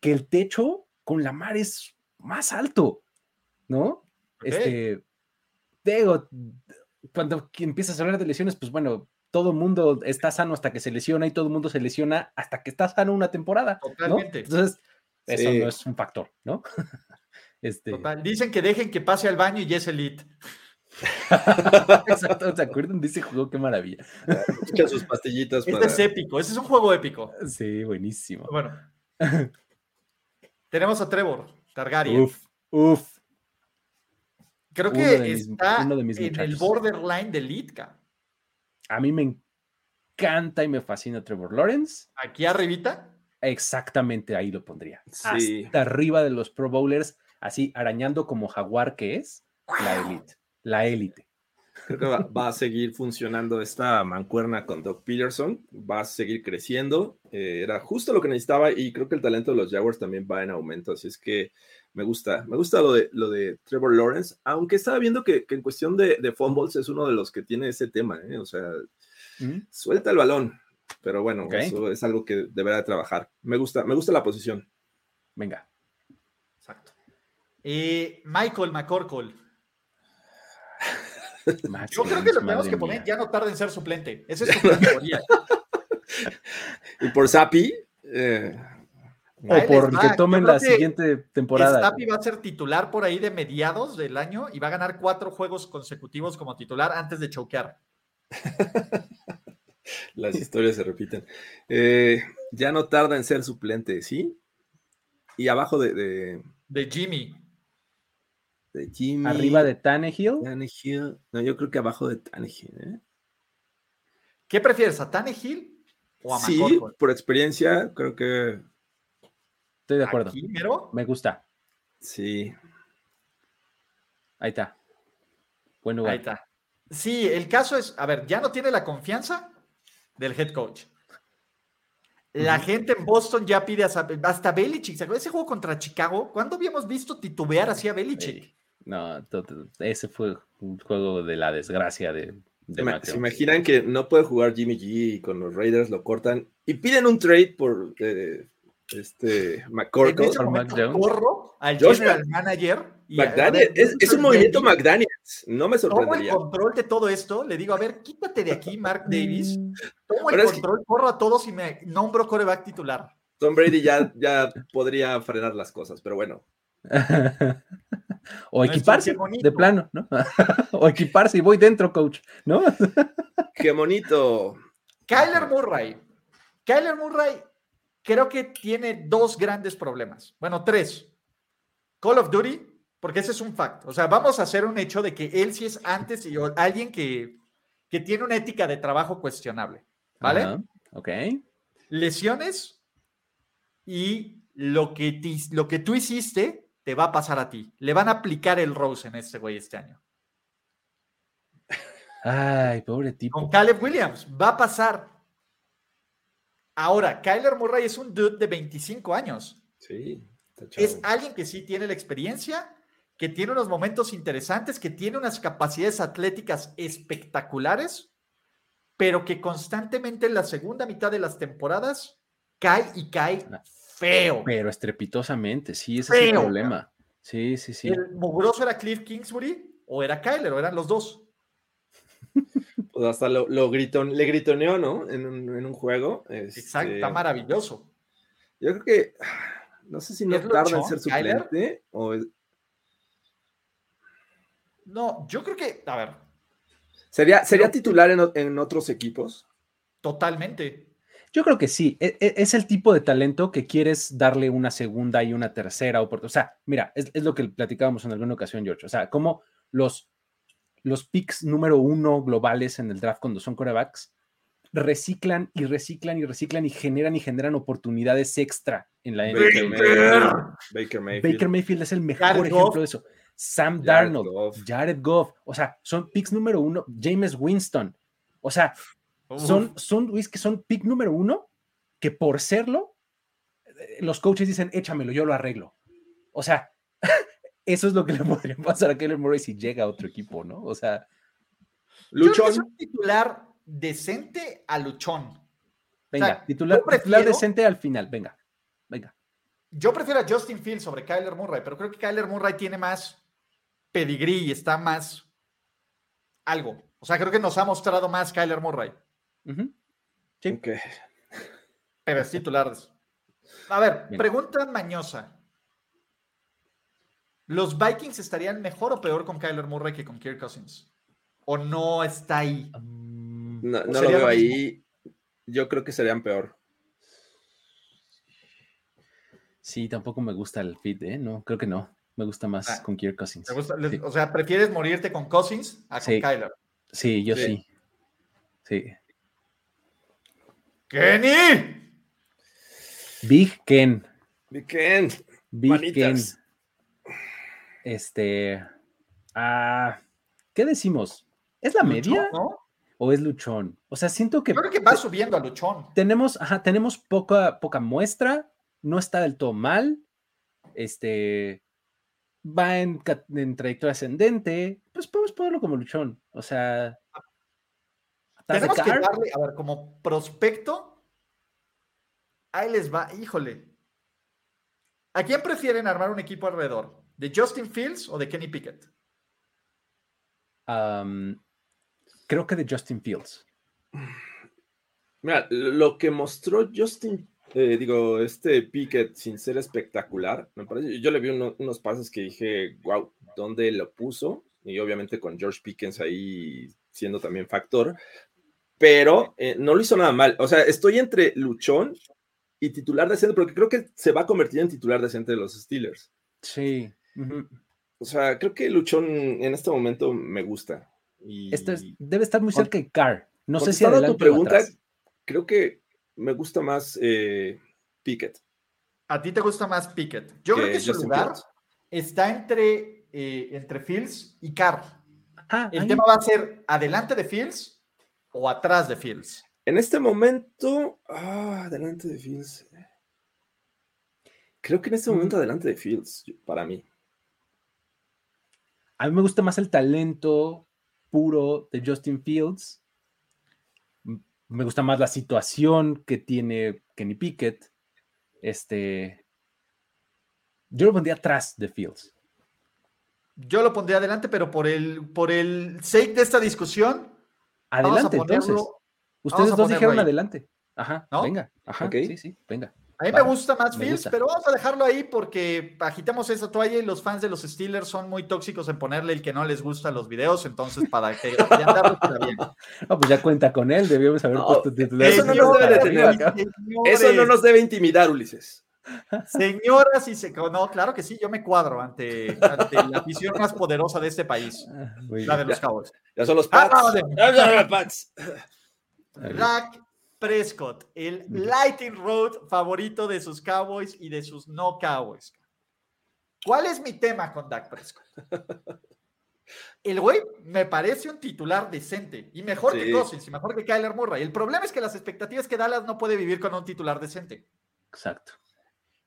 que el techo con Lamar es más alto, ¿no? Este, digo, cuando empiezas a hablar de lesiones, pues bueno, todo el mundo está sano hasta que se lesiona y todo el mundo se lesiona hasta que está sano una temporada. Totalmente. Entonces, eso no es un factor, ¿no? este... Dicen que dejen que pase al baño y es elite. Exacto, ¿se acuerdan de ese juego? Qué maravilla. Echa sus pastillitas. Este es épico, ese es un juego épico. Sí, buenísimo. Bueno, tenemos a Trevor Targaryen. Uf, uf. Creo que está en el borderline de Litka. A mí me encanta y me fascina Trevor Lawrence. ¿Aquí arribita? Exactamente ahí lo pondría. Hasta arriba de los Pro Bowlers, así arañando como jaguar que es la élite. La élite. Creo que va, a seguir funcionando esta mancuerna con Doc Peterson, va a seguir creciendo. Eh, era justo lo que necesitaba y creo que el talento de los Jaguars también va en aumento. Así es que me gusta, me gusta lo de, lo de Trevor Lawrence, aunque estaba viendo que, en cuestión de, de, fumbles es uno de los que tiene ese tema, ¿eh? o sea, suelta el balón, pero bueno, eso es algo que deberá trabajar. Me gusta, me gusta la posición. Venga. Exacto. Y Michael McCorkle. Yo creo que lo tenemos que poner, ya no tarda en ser suplente. Esa es su categoría. y por Sapi, eh, o por que tomen la siguiente temporada. Stapi va a ser titular por ahí de mediados del año y va a ganar cuatro juegos consecutivos como titular antes de choquear. Las historias se repiten. Eh, ya no tarda en ser suplente, ¿sí? Y abajo de. De, Jimmy. De Jimmy. Arriba de Tannehill. Tannehill. No, yo creo que abajo de Tannehill. ¿eh? ¿Qué prefieres, a Tannehill o a Sí, por experiencia, creo que Estoy de acuerdo. Me gusta. Sí. Ahí está. Buen lugar. Ahí está. Sí, el caso es, a ver, ya no tiene la confianza del head coach. La gente en Boston ya pide hasta Belichick. ¿Se ese juego contra Chicago? ¿Cuándo habíamos visto titubear así a Belichick? No, ese fue un juego de la desgracia de, ¿Se imaginan que no puede jugar Jimmy G y con los Raiders lo cortan y piden un trade por eh, este McCorkle corro al general manager es, un movimiento McDaniels no me sorprendería tomo el control de todo esto le digo a ver quítate de aquí Mark Davis. Mm. tomo el control corro a todos y me nombro coreback titular. Tom Brady ya, ya podría frenar las cosas pero bueno. O equiparse de plano no o equiparse y voy dentro coach no qué bonito. Kyler Murray Kyler Murray creo que tiene dos grandes problemas. Bueno, tres. Call of Duty, porque ese es un fact. O sea, vamos a hacer un hecho de que él sí es antes y alguien que, que tiene una ética de trabajo cuestionable. ¿Vale? ok. Lesiones y lo que, lo que tú hiciste te va a pasar a ti. Le van a aplicar el Rose en este güey este año. Ay, pobre tipo. Con Caleb Williams, va a pasar. Ahora, Kyler Murray es un dude de 25 años. Sí. Es alguien que sí tiene la experiencia, que tiene unos momentos interesantes, que tiene unas capacidades atléticas espectaculares, pero que constantemente en la segunda mitad de las temporadas cae y cae feo. Pero estrepitosamente, sí, ese es el problema. Sí, sí, sí. ¿El mugroso era Cliff Kingsbury o era Kyler o eran los dos? Hasta lo, le gritoneó, ¿no? En un, juego. Exacto, está este, maravilloso. Yo creo que, no sé si no tarda en ser suplente o... No, yo creo que, a ver. ¿Sería, sería titular en, otros equipos? Totalmente. Yo creo que sí. E, e, es, el tipo de talento que quieres darle una segunda y una tercera oportunidad. O sea, mira, es, es, lo que platicábamos en alguna ocasión, George. O sea, como los los picks número uno globales en el draft cuando son corebacks, reciclan y reciclan y reciclan y generan y generan oportunidades extra en la NFL. Baker Mayfield. Baker Mayfield es el mejor ejemplo de eso. Sam Darnold, Jared Goff, o sea, son picks número uno, James Winston, o sea, son, son, que son pick número uno que por serlo, eh, los coaches dicen, échamelo, yo lo arreglo. O sea, eso es lo que le podría pasar a Keller Murray si llega a otro equipo, ¿no? O sea, Luchón. Yo un titular decente a Luchón. Venga, titular, titular decente al final. Venga, venga. Yo prefiero a Justin Fields sobre Kyler Murray, pero creo que Kyler Murray tiene más pedigrí y está más algo. O sea, creo que nos ha mostrado más Kyler Murray. Sí. Pero es titular. A ver, pregunta mañosa. ¿Los Vikings estarían mejor o peor con Kyler Murray que con Kirk Cousins? ¿O no está ahí? No, lo veo ahí. Yo creo que serían peor. Sí, tampoco me gusta el fit, ¿eh? No, creo que no. Me gusta más ah. con Kirk Cousins. O sea, ¿prefieres morirte con Cousins a con Kyler? Sí, yo sí. Sí. ¡Kenny! Big Ken. Big Ken. Big Ken. Este. Ah, ¿Qué decimos? ¿Es la media? ¿O es Luchón? O sea, siento que. creo que va subiendo a Luchón. Tenemos, ajá, tenemos poca, poca muestra. No está del todo mal. Este va en, trayectoria ascendente, pues podemos ponerlo como luchón. O sea, tenemos que darle, a ver, como prospecto, ahí les va, híjole. ¿A quién prefieren armar un equipo alrededor? ¿De Justin Fields o de Kenny Pickett? creo que de Justin Fields. Mira, lo que mostró Justin eh, digo, este Pickett, sin ser espectacular, me parece, yo le vi unos pases que dije, wow, ¿dónde lo puso? Y obviamente con George Pickens ahí siendo también factor, pero eh, no lo hizo nada mal. O sea, estoy entre luchón y titular decente, porque creo que se va a convertir en titular decente de los Steelers. Sí. O sea, creo que luchón en este momento me gusta. Y... debe estar muy cerca de Carr. No sé si adelante tu pregunta, creo que me gusta más eh, Pickett. ¿A ti te gusta más Pickett? Yo creo que su lugar está entre, eh, entre Fields y Carr. Ah, el tema va a ser adelante de Fields o atrás de Fields. En este momento, ah, adelante de Fields. Creo que en este momento mm. adelante de Fields, para mí. A mí me gusta más el talento puro de Justin Fields me gusta más la situación que tiene Kenny Pickett. Este. Yo lo pondría atrás de Fields. Yo lo pondría adelante, pero por el, por el sake de esta discusión. Adelante, entonces. Ustedes dos dijeron adelante. Ajá, venga. Ajá, sí, sí, venga. A mí me gusta más Fields, pero vamos a dejarlo ahí porque agitamos esa toalla y los fans de los Steelers son muy tóxicos en ponerle el que no les gusta los videos, entonces para que bien. No, pues ya cuenta con él, debíamos haber puesto titular. Eso no nos debe detener Eso no nos debe intimidar, Ulises. Señoras y se no, claro que sí, yo me cuadro ante, la afición más poderosa de este país, ah, la de los Cowboys. Ya son los Pats. Ah, no, Pats. Prescott, el Lighting Road favorito de sus Cowboys y de sus no Cowboys. ¿Cuál es mi tema con Dak Prescott? El güey me parece un titular decente y mejor que Cousins y mejor que Kyler Murray. El problema es que las expectativas que Dallas no puede vivir con un titular decente. Exacto.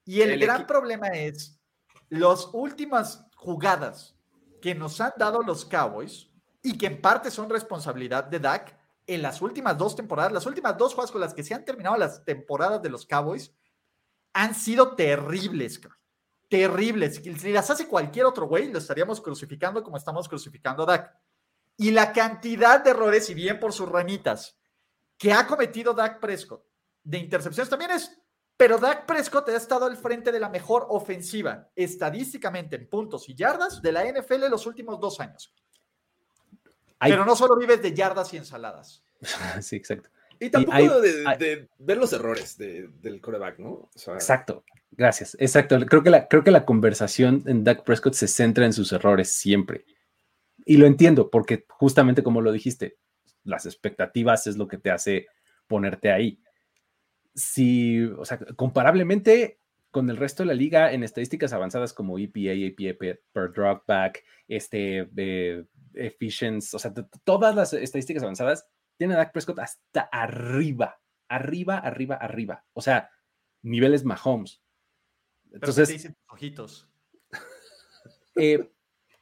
Y el, gran problema es las últimas jugadas que nos han dado los Cowboys y que en parte son responsabilidad de Dak en las últimas dos temporadas, las últimas dos jugadas con las que se han terminado las temporadas de los Cowboys han sido terribles, terribles. Si las hace cualquier otro güey, lo estaríamos crucificando como estamos crucificando a Dak. Y la cantidad de errores, y bien por sus ranitas, que ha cometido Dak Prescott de intercepciones también es, pero Dak Prescott ha estado al frente de la mejor ofensiva estadísticamente en puntos y yardas de la NFL los últimos dos años. Pero no solo vives de yardas y ensaladas. sí, exacto. Y tampoco de, ver los errores del coreback, ¿no? exacto, gracias. Exacto. Creo que, la, creo que la conversación en Dak Prescott se centra en sus errores siempre. Y lo entiendo, porque justamente como lo dijiste, las expectativas es lo que te hace ponerte ahí. Si, o sea, comparablemente con el resto de la liga en estadísticas avanzadas como EPA, EPA per, dropback, este, eh, efficiency, o sea, todas las estadísticas avanzadas tienen a Dak Prescott hasta arriba, arriba, arriba, arriba. O sea, niveles Mahomes. Entonces, ojitos. Eh,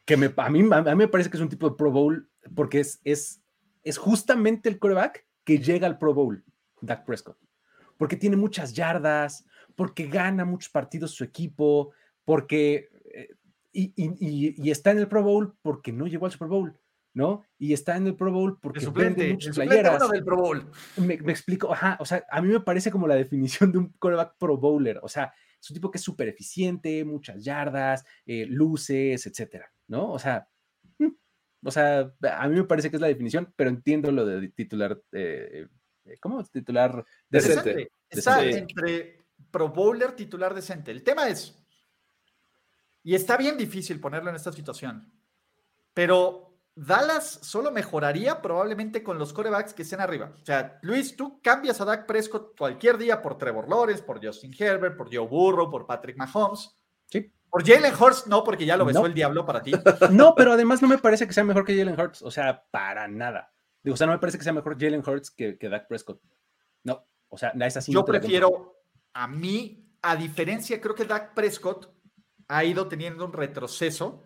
que me, a, mí, a mí me parece que es un tipo de Pro Bowl porque es, es es justamente el coreback que llega al Pro Bowl, Dak Prescott, porque tiene muchas yardas, porque gana muchos partidos su equipo, porque... Y, está en el Pro Bowl porque no llegó al Super Bowl, ¿no? Y está en el Pro Bowl porque suplente, vende muchas playeras. del Pro Bowl. Me, explico, ajá, o sea, a mí me parece como la definición de un coreback Pro Bowler, o sea, es un tipo que es súper eficiente, muchas yardas, eh, luces, etcétera, ¿no? O sea, mm, o sea, a mí me parece que es la definición, pero entiendo lo de titular, eh, eh, ¿cómo? Titular decente. Está entre Pro Bowler, titular decente. El tema es, y está bien difícil ponerlo en esta situación, pero Dallas solo mejoraría probablemente con los corebacks que estén arriba. O sea, Luis, tú cambias a Dak Prescott cualquier día por Trevor Lawrence, por Justin Herbert, por Joe Burrow, por Patrick Mahomes. Sí. Por Jalen Hurts, no, porque ya lo besó el diablo para ti. No, pero además no me parece que sea mejor que Jalen Hurts. O sea, para nada. o sea, no me parece que sea mejor Jalen Hurts que, que Dak Prescott. No, o sea, es así. Yo prefiero, a mí, a diferencia, creo que Dak Prescott ha ido teniendo un retroceso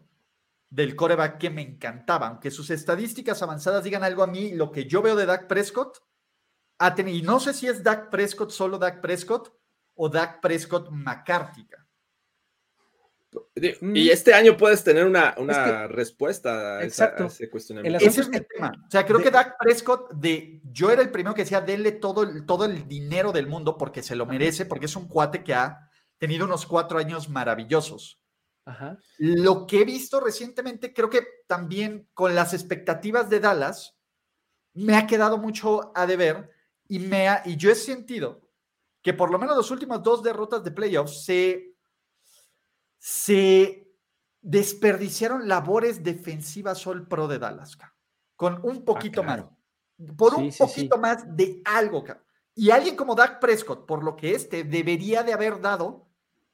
del coreback que me encantaba. Aunque sus estadísticas avanzadas digan algo a mí, lo que yo veo de Dak Prescott, ha tenido, y no sé si es Dak Prescott, solo Dak Prescott, o Dak Prescott McCarthy. Y este año puedes tener una, una respuesta a, ese cuestionamiento. Ese es el tema. O sea, creo que Dak Prescott, de, yo era el primero que decía, denle todo el, todo el dinero del mundo porque se lo merece, porque es un cuate que ha tenido unos cuatro años maravillosos. Lo que he visto recientemente, creo que también con las expectativas de Dallas, me ha quedado mucho a deber y, me y yo he sentido que por lo menos las últimas dos derrotas de playoffs se, se desperdiciaron labores defensivas el pro de Dallas, con un ah, poquito más, por un poquito más de algo. Y alguien como Dak Prescott, por lo que este, debería de haber dado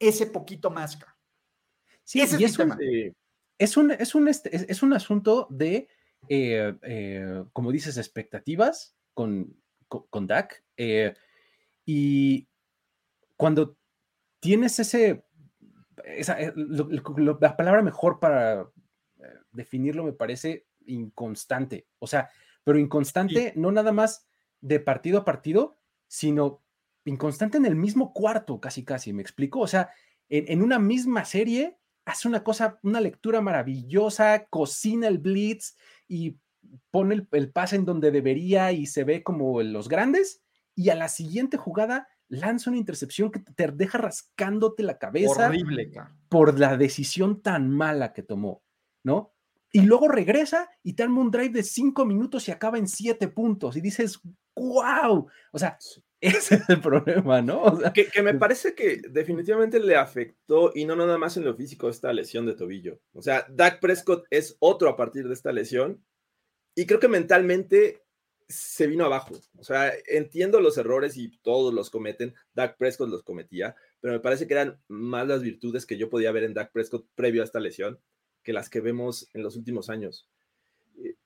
ese poquito más. Sí, es, un, es, un, es, un, es, un, asunto de, eh, eh, como dices, expectativas con, con, Dak. Eh, y cuando tienes ese, la palabra mejor para definirlo me parece inconstante. O sea, pero inconstante no nada más de partido a partido, sino inconstante en el mismo cuarto, casi, casi, ¿me explico? O sea, en una misma serie hace una cosa, una lectura maravillosa, cocina el blitz y pone el, pase en donde debería y se ve como los grandes. Y a la siguiente jugada lanza una intercepción que te deja rascándote la cabeza Horrible, por la decisión tan mala que tomó, ¿no? Y luego regresa y te arma un drive de cinco minutos y acaba en siete puntos. Y dices, wow. O sea, ese es el problema, ¿no? que, me parece que definitivamente le afectó, y no nada más en lo físico, esta lesión de tobillo. O sea, Dak Prescott es otro a partir de esta lesión, y creo que mentalmente se vino abajo. O sea, entiendo los errores y todos los cometen, Dak Prescott los cometía, pero me parece que eran más las virtudes que yo podía ver en Dak Prescott previo a esta lesión que las que vemos en los últimos años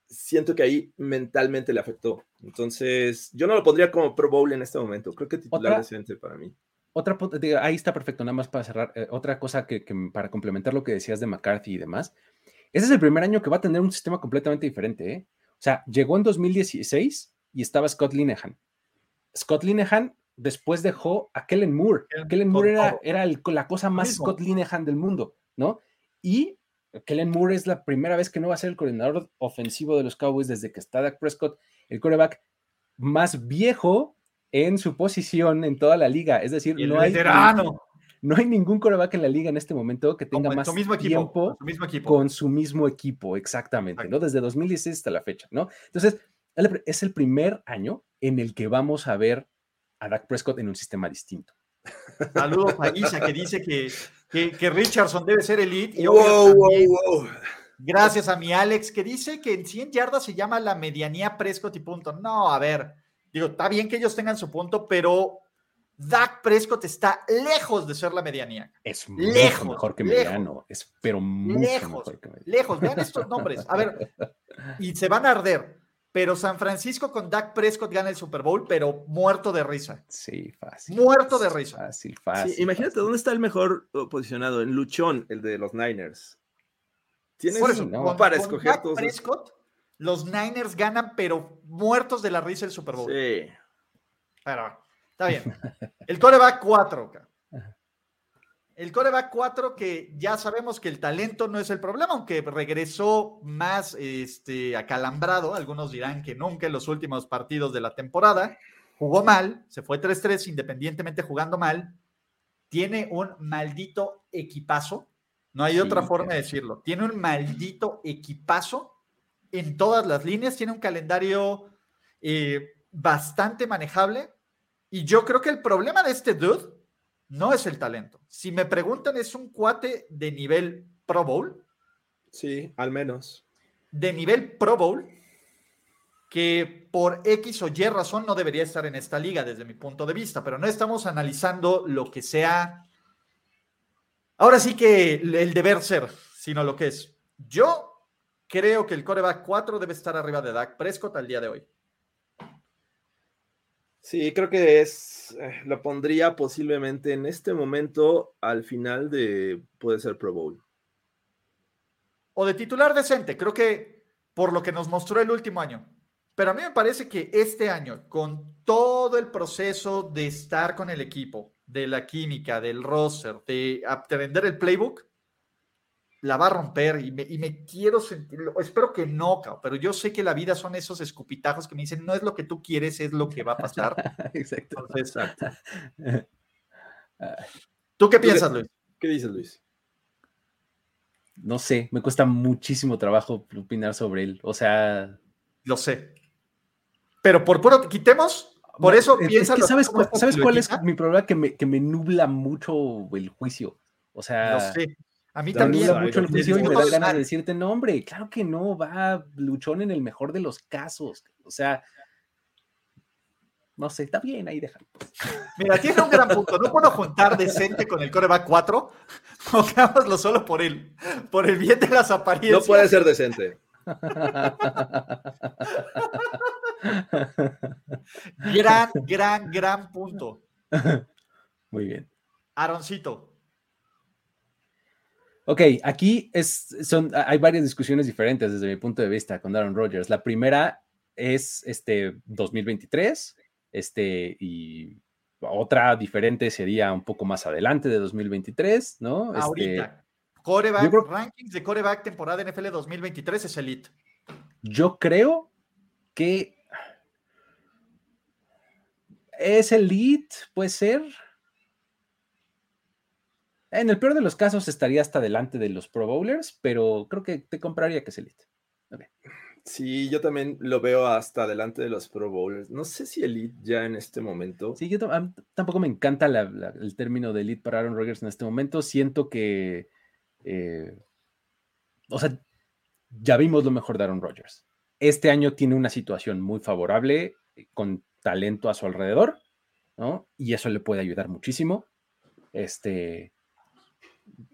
siento que ahí mentalmente le afectó. Entonces, yo no lo pondría como Pro Bowl en este momento. Creo que titular decente para mí. Otra, ahí está perfecto, nada más para cerrar. Eh, otra cosa que, para complementar lo que decías de McCarthy y demás. Ese es el primer año que va a tener un sistema completamente diferente. ¿eh? O sea, llegó en 2016 y estaba Scott Linehan. Scott Linehan después dejó a Kellen Moore. Kellen Moore era, era la cosa más Scott Linehan del mundo, ¿no? Y Kellen Moore es la primera vez que no va a ser el coordinador ofensivo de los Cowboys desde que está Dak Prescott, el quarterback más viejo en su posición en toda la liga. Es decir, no hay, no hay ningún quarterback en la liga en este momento que tenga más tiempo con su mismo equipo, exactamente, ¿no? Desde 2016 hasta la fecha, ¿no? Entonces, es el primer año en el que vamos a ver a Dak Prescott en un sistema distinto. Saludos a Isa que dice que que, Richardson debe ser elite. Y Gracias a mi Alex, que dice que en 100 yardas se llama la medianía Prescott y punto. No, a ver, digo, está bien que ellos tengan su punto, pero Dak Prescott está lejos de ser la medianía. Es lejos, mejor que mediano, es, pero mucho lejos, mejor que mediano. Lejos, vean estos nombres. A ver, y se van a arder pero San Francisco con Dak Prescott gana el Super Bowl, pero muerto de risa. Sí, fácil. Muerto de risa. Fácil, fácil. imagínate, ¿dónde está el mejor posicionado? En Luchón, el de los Niners. Tienes Por eso, para escoger Dak Prescott, los Niners ganan, pero muertos de la risa el Super Bowl. Sí. Pero está bien. El coreback 4. El coreback 4 que ya sabemos que el talento no es el problema, aunque regresó más este, acalambrado. Algunos dirán que nunca en los últimos partidos de la temporada. Jugó mal, se fue 3-3 independientemente jugando mal. Tiene un maldito equipazo. No hay otra forma de decirlo. Tiene un maldito equipazo en todas las líneas. Tiene un calendario eh, bastante manejable. Y yo creo que el problema de este dude no es el talento. Si me preguntan, es un cuate de nivel Pro Bowl. Sí, al menos. De nivel Pro Bowl, que por X o Y razón no debería estar en esta liga desde mi punto de vista, pero no estamos analizando lo que sea. Ahora sí que el deber ser, sino lo que es. Yo creo que el coreback 4 debe estar arriba de Dak Prescott al día de hoy. Sí, creo que es, eh, lo pondría posiblemente en este momento al final de, puede ser Pro Bowl. O de titular decente, creo que por lo que nos mostró el último año. Pero a mí me parece que este año, con todo el proceso de estar con el equipo, de la química, del roster, de aprender el playbook, la va a romper y me, quiero sentirlo. Espero que no, pero yo sé que la vida son esos escupitajos que me dicen, no es lo que tú quieres, es lo que va a pasar. Exacto. ¿Tú qué piensas, Luis? ¿Qué dices, Luis? No sé, me cuesta muchísimo trabajo opinar sobre él. O sea. Lo sé. Pero por puro, quitemos, por eso piensa. ¿Sabes, cuál, ¿sabes cuál es mi problema? Que me, que me nubla mucho el juicio. O sea. Lo sé. A mí también. mucho el juicio y me da ganas de decirte, no, hombre, claro que no, va luchón en el mejor de los casos. O sea, no sé, está bien, ahí déjalo. Mira, tiene un gran punto. No puedo juntar decente con el coreback 4. Pongámoslo solo por él, por el bien de las apariencias. No puede ser decente. gran, gran, gran punto. Muy bien. Aaroncito, Ok, aquí es, son, hay varias discusiones diferentes desde mi punto de vista con Aaron Rodgers. La primera es este 2023, este, y otra diferente sería un poco más adelante de 2023, ¿no? Este, Ahorita. coreback, rankings de coreback temporada NFL 2023 es elite. Yo creo que es elite, puede ser. En el peor de los casos estaría hasta delante de los Pro Bowlers, pero creo que te compraría que es Elite. Sí, yo también lo veo hasta delante de los Pro Bowlers. No sé si Elite ya en este momento. Sí, yo tampoco me encanta el término de Elite para Aaron Rodgers en este momento. Siento que. Eh, o sea, ya vimos lo mejor de Aaron Rodgers. Este año tiene una situación muy favorable, con talento a su alrededor, ¿no? Y eso le puede ayudar muchísimo. Este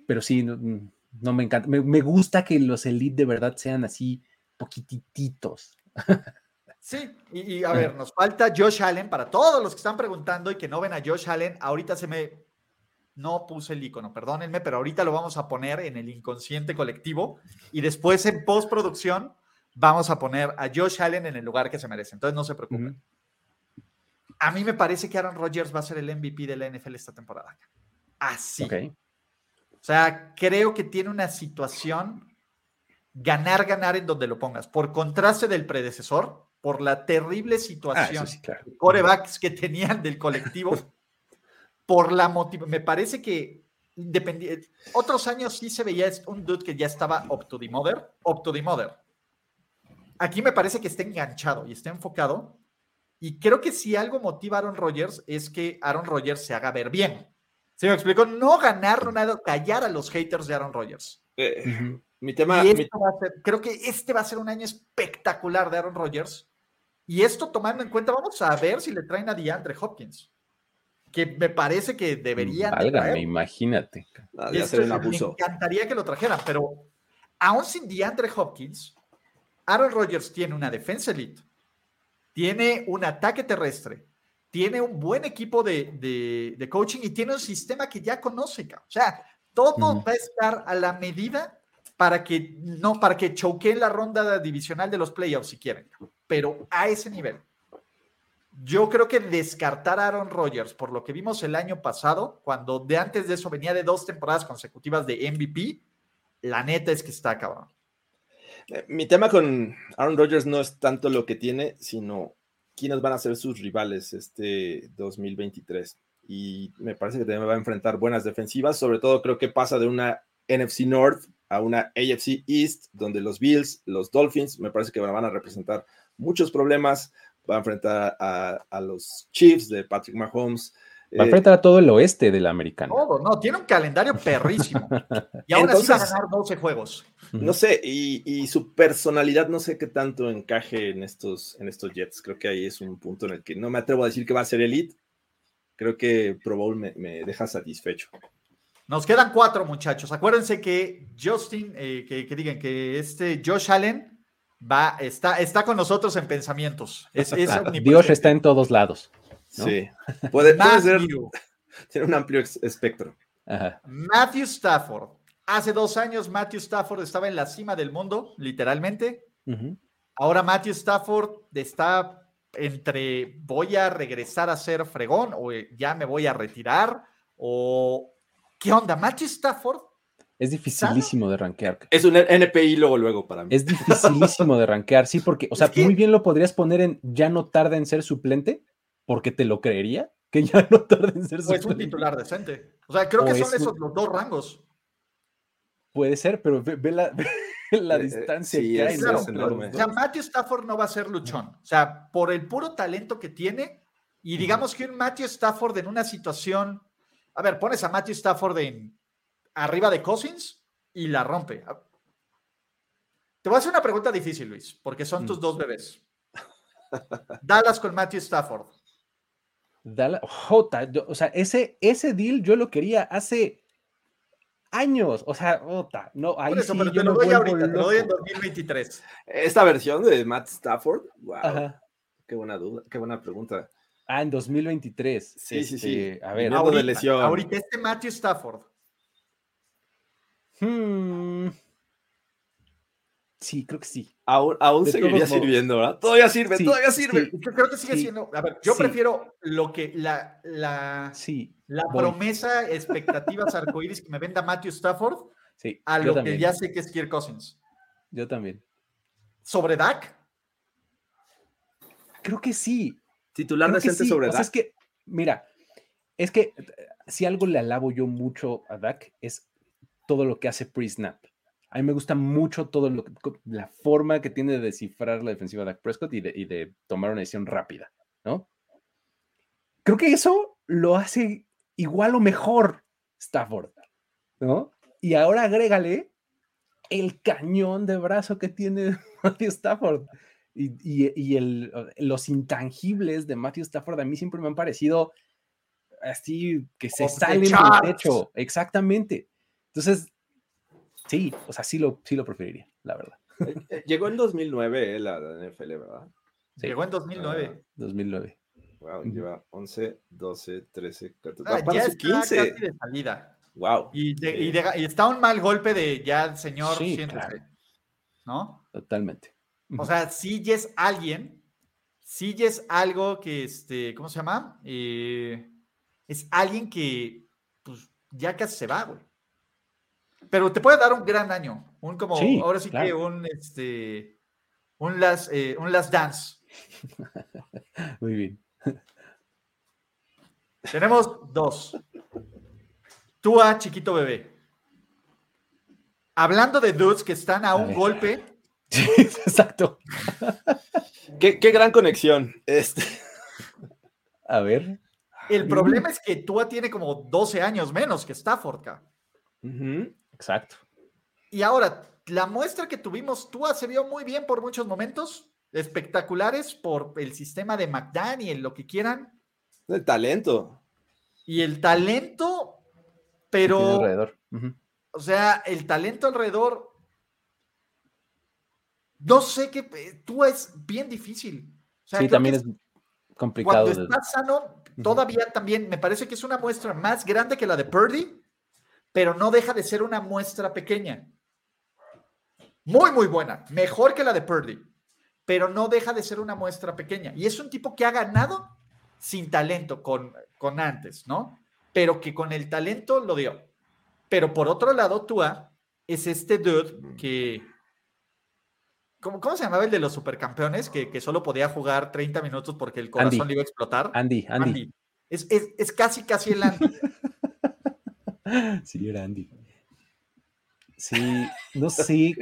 pero sí, no, me encanta. Me, gusta que los Elite de verdad sean así poquititos. Sí, y, a ver, nos falta Josh Allen. Para todos los que están preguntando y que no ven a Josh Allen, ahorita se me. No puse el icono, perdónenme, pero ahorita lo vamos a poner en el inconsciente colectivo y después en postproducción vamos a poner a Josh Allen en el lugar que se merece. Entonces no se preocupen. A mí me parece que Aaron Rodgers va a ser el MVP de la NFL esta temporada. Así. O sea, creo que tiene una situación ganar, ganar en donde lo pongas. Por contraste del predecesor, por la terrible situación ah, de corebacks que tenían del colectivo, por la motivación. Me parece que independiente. Otros años sí se veía un dude que ya estaba up to the mother, up to the mother. Aquí me parece que está enganchado y está enfocado. Y creo que si algo motiva a Aaron Rodgers es que Aaron Rodgers se haga ver bien. ¿Se me explicó? No ganar nada, callar a los haters de Aaron Rodgers. Eh, mi tema. creo que este va a ser un año espectacular de Aaron Rodgers. Y esto tomando en cuenta, vamos a ver si le traen a DeAndre Hopkins. Que me parece que deberían. Válgame, imagínate. Ah, me encantaría que lo trajeran, pero aún sin DeAndre Hopkins, Aaron Rodgers tiene una defensa elite, tiene un ataque terrestre, tiene un buen equipo de, coaching y tiene un sistema que ya conoce. O sea, todo va a estar a la medida para que no, para que choqueen la ronda divisional de los playoffs si quieren, pero a ese nivel. Yo creo que descartar a Aaron Rodgers por lo que vimos el año pasado, cuando de antes de eso venía de dos temporadas consecutivas de MVP, la neta es que está cabrón. Eh, mi tema con Aaron Rodgers no es tanto lo que tiene, sino quiénes van a ser sus rivales este 2023. Y me parece que también va a enfrentar buenas defensivas, sobre todo creo que pasa de una NFC North a una AFC East, donde los Bills, los Dolphins, me parece que van a representar muchos problemas, va a enfrentar a, los Chiefs de Patrick Mahomes. Va a eh, enfrentar a todo el oeste de la americana. Todo, no, tiene un calendario perrísimo. y ahora sí va a ganar 12 juegos. No sé, y, su personalidad no sé qué tanto encaje en estos, en estos Jets. Creo que ahí es un punto en el que no me atrevo a decir que va a ser elite. Creo que Pro Bowl me, deja satisfecho. Nos quedan cuatro muchachos. Acuérdense que Justin, eh, que, digan que este Josh Allen va, está, está con nosotros en pensamientos. Dios está en todos lados. Sí. Puede, ser. Tiene un amplio espectro. Matthew Stafford. Hace dos años Matthew Stafford estaba en la cima del mundo, literalmente. Ahora Matthew Stafford está entre voy a regresar a ser fregón o ya me voy a retirar o ¿qué onda? Matthew Stafford es dificilísimo de rankear. Es un NPI luego, luego para mí. Es dificilísimo de rankear, sí, porque, o sea, muy bien lo podrías poner en ya no tarda en ser suplente, porque te lo creería, que ya no tarda en ser suplente. O es un titular decente. O sea, creo que son esos los dos rangos. Puede ser, pero ve, la, la eh, distancia que hay. Claro, o sea, Matthew Stafford no va a ser luchón. O sea, por el puro talento que tiene, y digamos que un Matthew Stafford en una situación. A ver, pones a Matthew Stafford en arriba de Cousins y la rompe. Te voy a hacer una pregunta difícil, Luis, porque son tus mm. dos bebés. Dallas con Matthew Stafford. Dallas, Jota, o sea, ese, ese deal yo lo quería hace años. O sea, Jota, no, ahí sí, yo te lo doy ahorita, te lo doy en 2023. Esta versión de Matt Stafford, wow. Qué buena duda, qué buena pregunta. Ah, en 2023. Sí, sí, sí. Este, a ver. Ahorita, de lesión. ahorita este Matthew Stafford Hmm. Sí, creo que sí. Aún, aún seguiría sirviendo, ¿verdad? Todavía sirve, todavía sirve. Yo creo que sigue siendo. A ver, yo prefiero lo que la, la, la promesa, expectativas arcoíris que me venda Matthew Stafford a lo que ya sé que es Kirk Cousins. Yo también. ¿Sobre Dak? Creo que sí. Titular decente sobre Dak. es que, mira, es que si algo le alabo yo mucho a Dak es todo lo que hace pre-snap. A mí me gusta mucho todo lo la forma que tiene de descifrar la defensiva de Dak Prescott y de, tomar una decisión rápida, ¿no? Creo que eso lo hace igual o mejor Stafford, ¿no? Y ahora agrégale el cañón de brazo que tiene Matthew Stafford. Y, los intangibles de Matthew Stafford a mí siempre me han parecido así que se salen del techo. Exactamente. Entonces, sí, o sea, sí lo, sí lo preferiría, la verdad. Eh, eh, llegó en 2009 la NFL, ¿verdad? Llegó en 2009. 2009. Wow, lleva 11, 12, 13, 14. Ah, ya está 15. Casi de salida. Wow. Y, y, está un mal golpe de ya, señor, sí, claro. ¿No? Totalmente. O sea, si ya es alguien, si ya es algo que, este, ¿cómo se llama? Eh, es alguien que, pues, ya casi se va, güey. Pero te puede dar un gran año. Un como, ahora sí que un, este, un last, eh, un last dance. Muy bien. Tenemos dos. Tú a chiquito bebé. Hablando de dudes que están a, un golpe. exacto. qué, gran conexión. Este. A ver. El problema es que Tua tiene como 12 años menos que Stafford. Exacto. Y ahora, la muestra que tuvimos, Tua se vio muy bien por muchos momentos, espectaculares por el sistema de McDaniel, lo que quieran. El talento. Y el talento, pero... Alrededor. O sea, el talento alrededor. No sé qué. Tua es bien difícil. sí, también es complicado. Cuando está sano, todavía también me parece que es una muestra más grande que la de Purdy pero no deja de ser una muestra pequeña. Muy, muy buena. Mejor que la de Purdy. Pero no deja de ser una muestra pequeña. Y es un tipo que ha ganado sin talento con, con antes, ¿no? Pero que con el talento lo dio. Pero por otro lado, Tua es este dude que. ¿Cómo, ¿Cómo, se llamaba el de los supercampeones? Que, que, solo podía jugar 30 minutos porque el corazón le iba a explotar. Andy, Andy. Es, es, es, casi, casi el Andy. sí, era Andy. Sí, no sé.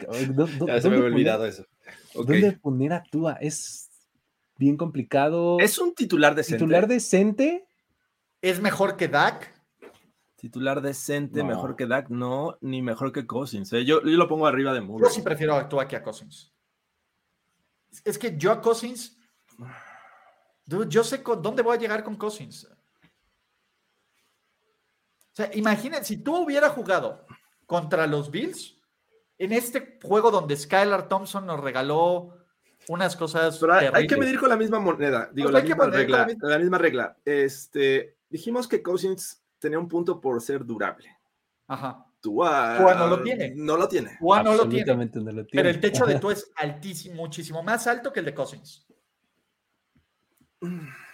ya se me había olvidado eso. ¿Dónde poner a Tua? Es bien complicado. Es un titular decente. ¿Titular decente? ¿Es mejor que Dak? Titular decente, mejor que Dak, no, ni mejor que Cousins. ¿eh? Yo, yo, lo pongo arriba de Murray. Yo sí prefiero a Tua que a Cousins. Es que yo a Cousins. yo sé con dónde voy a llegar con Cousins. O sea, imaginen, si tú hubieras jugado contra los Bills, en este juego donde Skylar Thompson nos regaló unas cosas. hay, que medir con la misma moneda, digo, la, misma regla, la, misma... regla. Este, dijimos que Cousins tenía un punto por ser durable. Ajá. Tua, no lo tiene. No lo tiene. Tua no lo tiene. Pero el techo de Tua es altísimo, muchísimo más alto que el de Cousins.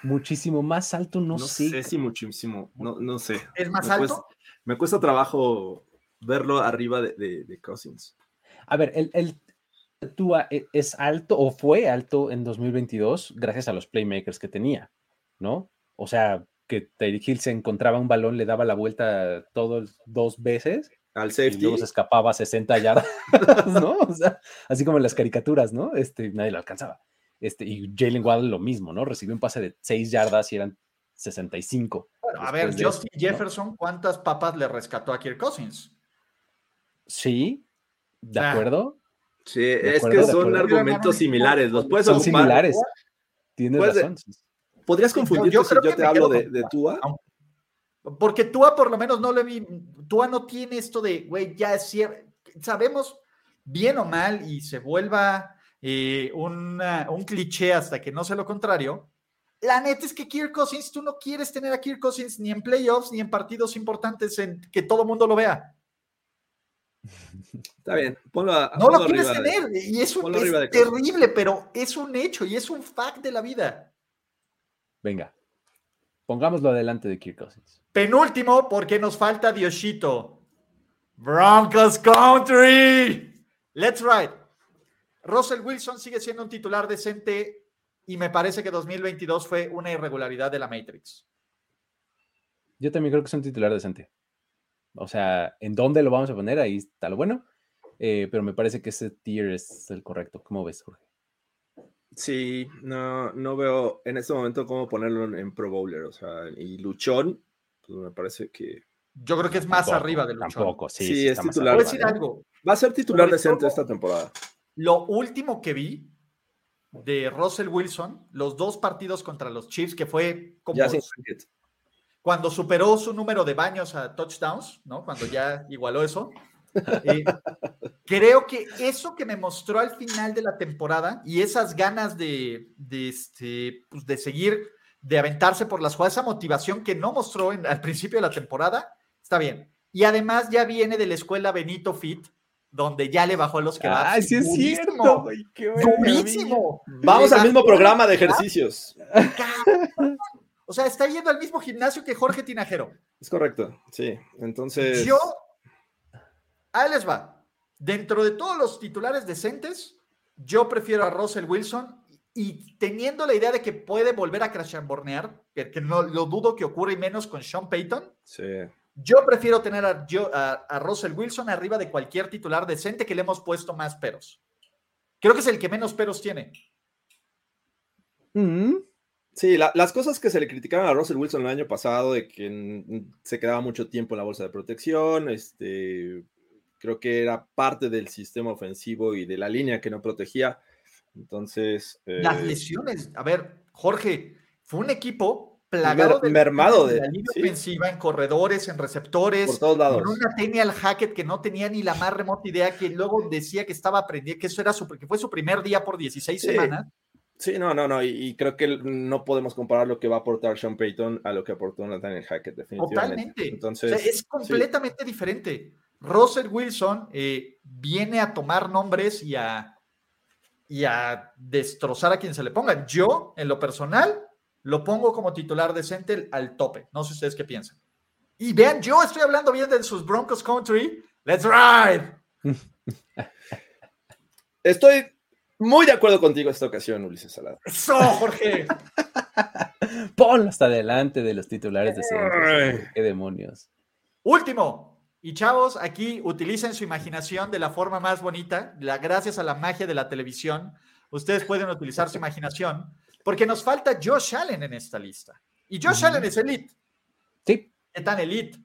Muchísimo más alto, no, no sé. sé si muchísimo, no, no sé. ¿Es más alto? me cuesta trabajo verlo arriba de, Cousins. A ver, el, el Tua e, es alto o fue alto en 2022 gracias a los playmakers que tenía, ¿no? O sea, que Tyreek Hill se encontraba un balón, le daba la vuelta todos dos veces. Al safety. Y luego se escapaba a 60 yardas, ¿no? O sea, así como en las caricaturas, ¿no? Este, nadie lo alcanzaba. Este, y Jalen Waddle lo mismo, ¿no? Recibió un pase de 6 yardas y eran 65. Bueno, a ver, Justin Jefferson, ¿cuántas papas le rescató a Kirk Cousins? Sí, de ah. acuerdo. Sí, es que son argumentos similares. Los puedes son similares. Tienes razón. ¿Podrías confundirte yo, si yo te hablo de, de Tua? Porque Tua por lo menos no le vi. Tua no tiene esto de, güey, ya es Sabemos bien o mal y se vuelva eh, un cliché hasta que no sea lo contrario. La neta es que Kirk Cousins, tú no quieres tener a Kirk Cousins ni en playoffs ni en partidos importantes en que todo el mundo lo vea. Está bien, ponlo a, No lo quieres tener, y es, un, es terrible, pero es un hecho y es un fact de la vida. Venga, pongámoslo adelante de Kirk Cousins. Penúltimo, porque nos falta Dioshito. Broncos Country. Let's ride. Russell Wilson sigue siendo un titular decente y me parece que 2022 fue una irregularidad de la Matrix. Yo también creo que es un titular decente. O sea, ¿en dónde lo vamos a poner? Ahí está lo bueno. Eh, pero me parece que ese tier es el correcto. ¿Cómo ves, Jorge? Sí, no, no veo en este momento cómo ponerlo en, Pro Bowler. O sea, y Luchón, pues me parece que. Yo creo que es más arriba de Luchón. Tampoco, sí. Sí, es titular. decir algo? Va a ser titular decente esta temporada. Lo último que vi de Russell Wilson, los dos partidos contra los Chiefs, que fue como cuando superó su número de baños a touchdowns, ¿no? Cuando ya igualó eso. Eh, creo que eso que me mostró al final de la temporada y esas ganas de, de, este, pues de seguir, de aventarse por las jugadas, esa motivación que no mostró al principio de la temporada, está bien. Y además ya viene de la escuela Benito Fit, donde ya le bajó los que ¡Ay, sí es cierto! Güey, qué Vamos al mismo programa de ejercicios. O sea, está yendo al mismo gimnasio que Jorge Tinajero. Es correcto, sí. Entonces. Yo. Ahí les va. Dentro de todos los titulares decentes, yo prefiero a Russell Wilson y teniendo la idea de que puede volver a crashambornear, que, que no lo dudo que ocurra y menos con Sean Payton. Sí. Yo prefiero tener a, a, Russell Wilson arriba de cualquier titular decente que le hemos puesto más peros. Creo que es el que menos peros tiene. Mm. Sí, las cosas que se le criticaban a Russell Wilson el año pasado, de que se quedaba mucho tiempo en la bolsa de protección, este, creo que era parte del sistema ofensivo y de la línea que no protegía. Entonces. Las eh, lesiones, a ver, Jorge, fue un equipo plagado de, mermado de, la línea ofensiva, en corredores, en receptores, por todos lados. Con una Daniel Hackett que no tenía ni la más remota idea, que luego decía que estaba aprendiendo, que eso era su, que fue su primer día por 16 semanas Sí, no, no, no, y, creo que no podemos comparar lo que va a aportar Sean Payton a lo que aportó Nathaniel Hackett, definitivamente. Totalmente. Entonces, es completamente diferente. Russell Wilson, eh, viene a tomar nombres y a, y a destrozar a quien se le ponga. Yo, en lo personal, lo pongo como titular decente al tope. No sé ustedes qué piensan. Y vean, yo estoy hablando bien de sus Broncos Country. Let's ride. Estoy muy de acuerdo contigo esta ocasión, Ulises Salado. Eso, Jorge. Ponlo hasta adelante de los titulares de ¿Qué demonios? Último. Y chavos, aquí utilicen su imaginación de la forma más bonita. La, gracias a la magia de la televisión, ustedes pueden utilizar su imaginación, porque nos falta Josh Allen en esta lista. Y Josh Allen es elite. Sí. ¿Qué tan elite?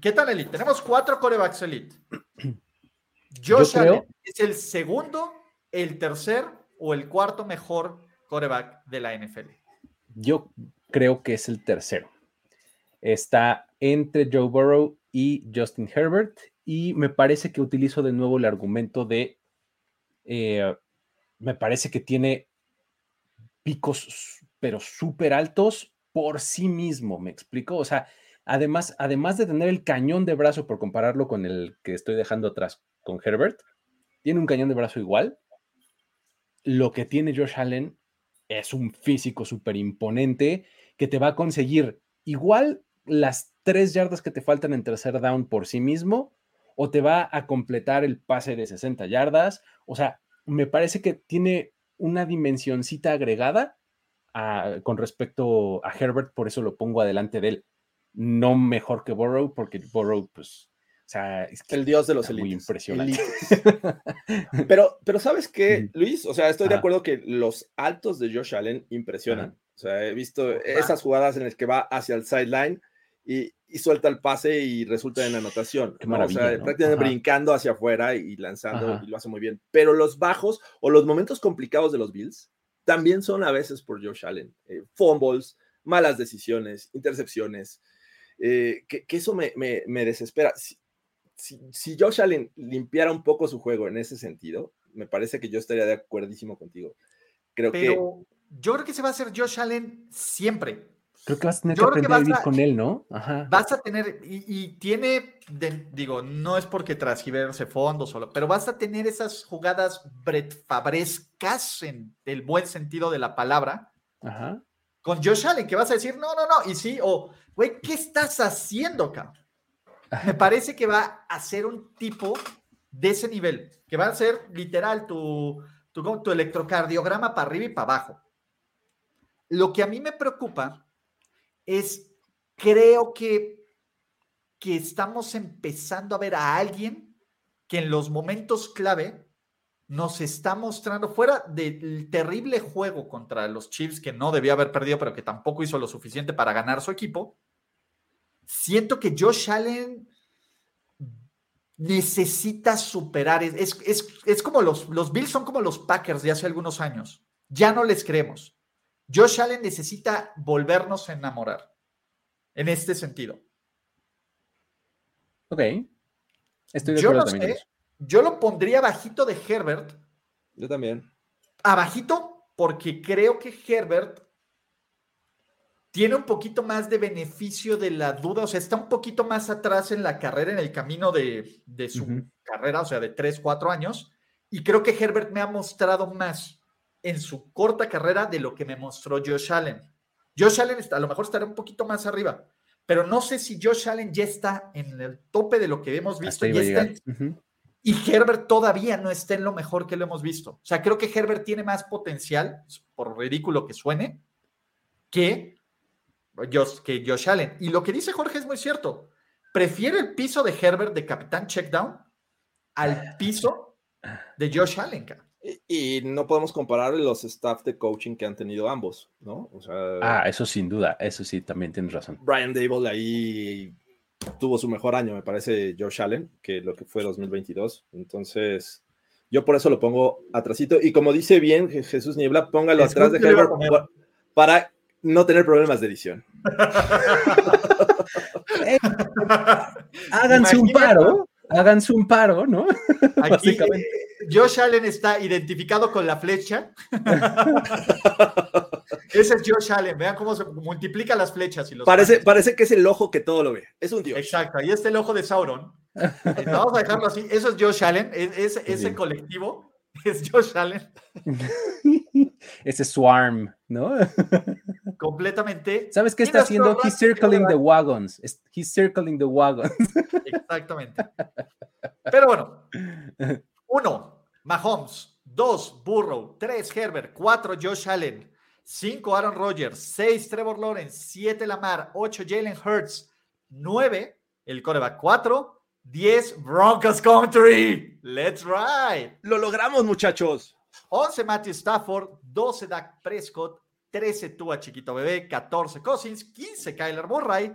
¿Qué tan elite? Tenemos cuatro corebacks elite. Josh Allen es el segundo el tercer o el cuarto mejor coreback de la NFL? Yo creo que es el tercero. Está entre Joe Burrow y Justin Herbert y me parece que utilizo de nuevo el argumento de, eh, me parece que tiene picos pero súper altos por sí mismo, ¿me explico? O sea, además, además de tener el cañón de brazo, por compararlo con el que estoy dejando atrás con Herbert, tiene un cañón de brazo igual, lo que tiene Josh Allen es un físico súper imponente que te va a conseguir igual las tres yardas que te faltan en tercer down por sí mismo o te va a completar el pase de 60 yardas. O sea, me parece que tiene una dimensioncita agregada con respecto a Herbert, por eso lo pongo adelante de él. No mejor que Burrow, porque Burrow, pues, sea, es el dios de los elites. Muy impresionante. pero, pero ¿sabes qué, Luis? O sea, estoy de acuerdo que los altos de Josh Allen impresionan. O sea, he visto esas jugadas en las que va hacia el sideline y, y, suelta el pase y resulta en anotación. Qué maravilla, O sea, prácticamente brincando hacia afuera y lanzando y lo hace muy bien. Pero los bajos o los momentos complicados de los Bills también son a veces por Josh Allen. Eh, fumbles, malas decisiones, intercepciones. Eh, que, que, eso me, me, me desespera si, Josh Allen limpiara un poco su juego en ese sentido, me parece que yo estaría de acuerdísimo contigo. Creo Pero yo creo que se va a hacer Josh Allen siempre. Creo que vas a tener que aprender a vivir con él, ¿no? Ajá. Vas a tener, y, tiene, digo, no es porque transgiverse fondos solo, pero vas a tener esas jugadas fabrescas en el buen sentido de la palabra. Ajá. Con Josh Allen, que vas a decir, no, no, no, y sí, o, güey, ¿qué estás haciendo, cabrón? me parece que va a ser un tipo de ese nivel, que va a ser literal tu, tu, electrocardiograma para arriba y para abajo. Lo que a mí me preocupa es, creo que, que estamos empezando a ver a alguien que en los momentos clave nos está mostrando, fuera del terrible juego contra los Chiefs, que no debía haber perdido, pero que tampoco hizo lo suficiente para ganar su equipo, siento que Josh Allen necesita superar. Es, es, como los, los Bills son como los Packers de hace algunos años. Ya no les creemos. Josh Allen necesita volvernos a enamorar en este sentido. Ok. Estoy de yo acuerdo Yo lo pondría bajito de Herbert. Yo también. Abajito porque creo que Herbert tiene un poquito más de beneficio de la duda, o sea, está un poquito más atrás en la carrera, en el camino de, su carrera, o sea, de 3, 4 años, y creo que Herbert me ha mostrado más en su corta carrera de lo que me mostró Josh Allen. Josh Allen está, a lo mejor estará un poquito más arriba, pero no sé si Josh Allen ya está en el tope de lo que hemos visto. Y Herbert todavía no está en lo mejor que lo hemos visto. O sea, creo que Herbert tiene más potencial, por ridículo que suene, que que Josh Allen. Y lo que dice Jorge es muy cierto. Prefiere el piso de Herbert de capitán checkdown al piso de Josh Allen. Y, no podemos comparar los staff de coaching que han tenido ambos, ¿no? ah, eso sin duda, eso sí, también tienes razón. Brian Dable ahí tuvo su mejor año, me parece, Josh Allen, que lo que fue 2022. Entonces, yo por eso lo pongo atrásito. Y como dice bien Jesús Niebla, póngalo atrás de Herbert para no tener problemas de edición. háganse un paro, háganse un paro, ¿no? Aquí, eh, Josh Allen está identificado con la flecha. Ese es Josh Allen, vean cómo se multiplica las flechas. Y los parece, parece que es el ojo que todo lo ve, es un dios. Exacto, ahí está el ojo de Sauron. Vamos a dejarlo así. Eso es Josh Allen. Es, ese colectivo es Josh Allen. ese swarm, ¿no? Completamente. ¿Sabes qué está haciendo? He's circling the wagons. He's circling the wagons. Exactamente. Pero bueno. Uno, Mahomes. Dos, Burrow. Tres, Herbert. Cuatro, Josh Allen. Cinco, Aaron Rodgers. Seis, Trevor Lawrence. Siete, Lamar. Ocho, Jalen Hurts. Nueve, el coreback. Cuatro, diez, Broncos Country. Let's ride. Lo logramos, muchachos. 11 Matthew Stafford, 12 Dak Prescott, 13 Tua Chiquito Bebé, 14 Cousins, 15 Kyler Murray,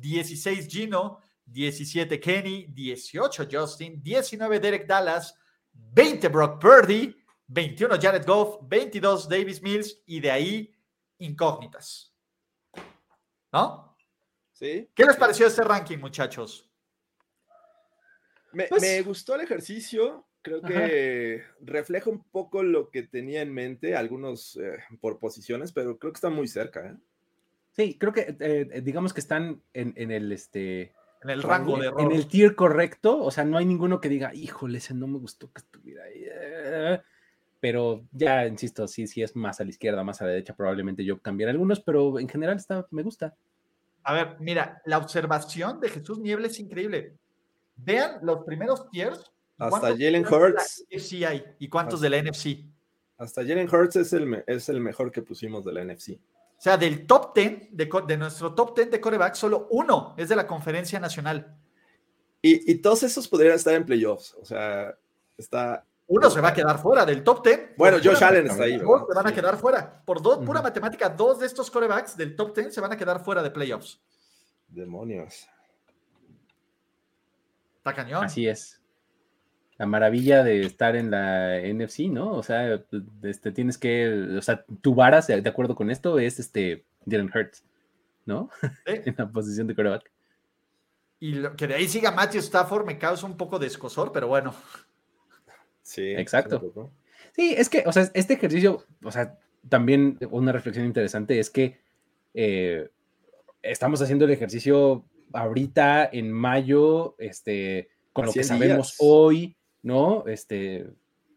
16 Gino, 17 Kenny, 18 Justin, 19 Derek Dallas, 20 Brock Purdy, 21 Jared Goff, 22 Davis Mills y de ahí incógnitas. ¿No? Sí. ¿Qué les pareció este ranking, muchachos? Me, pues me gustó el ejercicio. Creo que refleja un poco lo que tenía en mente, algunos eh, por posiciones, pero creo que está muy cerca. ¿eh? Sí, creo que eh, digamos que están en, el este. En el rango de error. En el tier correcto, o sea, no hay ninguno que diga, híjole, ese no me gustó que estuviera ahí. Pero ya, insisto, sí, sí es más a la izquierda, más a la derecha, probablemente yo cambiaré algunos, pero en general está, me gusta. A ver, mira, la observación de Jesús Niebla es increíble. Vean los primeros tiers hasta Jalen Hurts. hay? ¿Y cuántos de la NFC? Hasta Jalen Hurts es el, es el mejor que pusimos de la NFC. O sea, del top 10, de, de nuestro top 10 de coreback, solo uno es de la conferencia nacional. Y, y, todos esos podrían estar en playoffs. O sea, está. Uno se va a quedar fuera del top 10. Bueno, Josh Allen está ahí. Dos se van a quedar fuera. Por dos, pura matemática, dos de estos corebacks del top 10 se van a quedar fuera de playoffs. Demonios. Está cañón. Así es la maravilla de estar en la NFC, ¿no? O sea, este, tienes que, o sea, tu varas, de acuerdo con esto, es este Dylan Hurts, ¿no? en la posición de quarterback. Y que de ahí siga Matthew Stafford me causa un poco de escosor, pero bueno. Sí, exacto. Sí, es que, o sea, este ejercicio, o sea, también una reflexión interesante es que eh, estamos haciendo el ejercicio ahorita en mayo, este, con lo que sabemos hoy, ¿no? Este,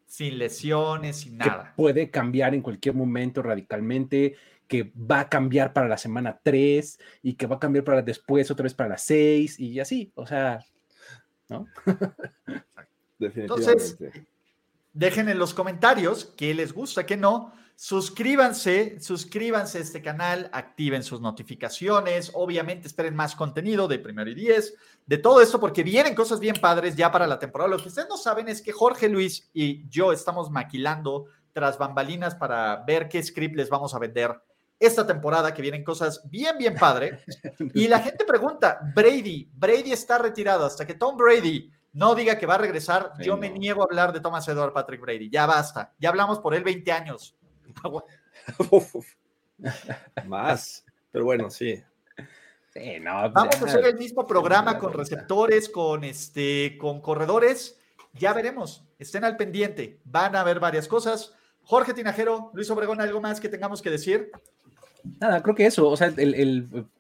sin lesiones, sin nada. puede cambiar en cualquier momento radicalmente, que va a cambiar para la semana 3 y que va a cambiar para después otra vez para la 6 y así, o sea, ¿no? Definitivamente. Entonces, dejen en los comentarios qué les gusta, qué no. Suscríbanse, suscríbanse a este canal, activen sus notificaciones, obviamente esperen más contenido de primero y diez, de todo esto, porque vienen cosas bien padres ya para la temporada. Lo que ustedes no saben es que Jorge Luis y yo estamos maquilando tras bambalinas para ver qué script les vamos a vender esta temporada, que vienen cosas bien, bien padre. Y la gente pregunta, Brady, Brady está retirado hasta que Tom Brady no diga que va a regresar. Yo me niego a hablar de Thomas Edward Patrick Brady. Ya basta. Ya hablamos por él 20 años. Más, pero bueno, sí. Pues Vamos a hacer el mismo programa con receptores, con este, con corredores. Ya veremos. Estén al pendiente. Van a haber varias cosas. Jorge Tinajero, Luis Obregón, ¿algo más que tengamos que decir? Nada, creo que eso. O sea,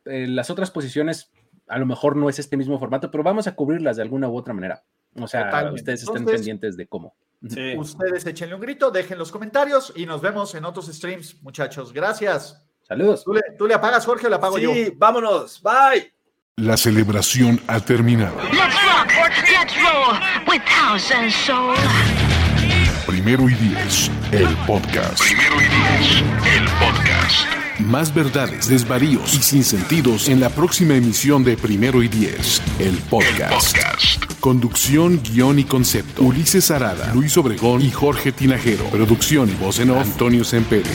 las otras posiciones a lo mejor no es este mismo formato, pero vamos a cubrirlas de alguna u otra manera. O sea, ustedes estén pendientes de cómo. Ustedes échenle un grito, dejen los comentarios y nos vemos en otros streams, muchachos. Gracias. Saludos. ¿Tú le, apagas, Jorge, o le apago yo? Sí, vámonos. Bye. La celebración ha terminado. Primero y diez, el podcast. Primero y diez, el podcast. Más verdades, desvaríos y sinsentidos en la próxima emisión de Primero y Diez, el podcast. Conducción, guion y concepto. Ulises Arada, Luis Obregón y Jorge Tinajero. Producción y voz en off, Antonio Sempere.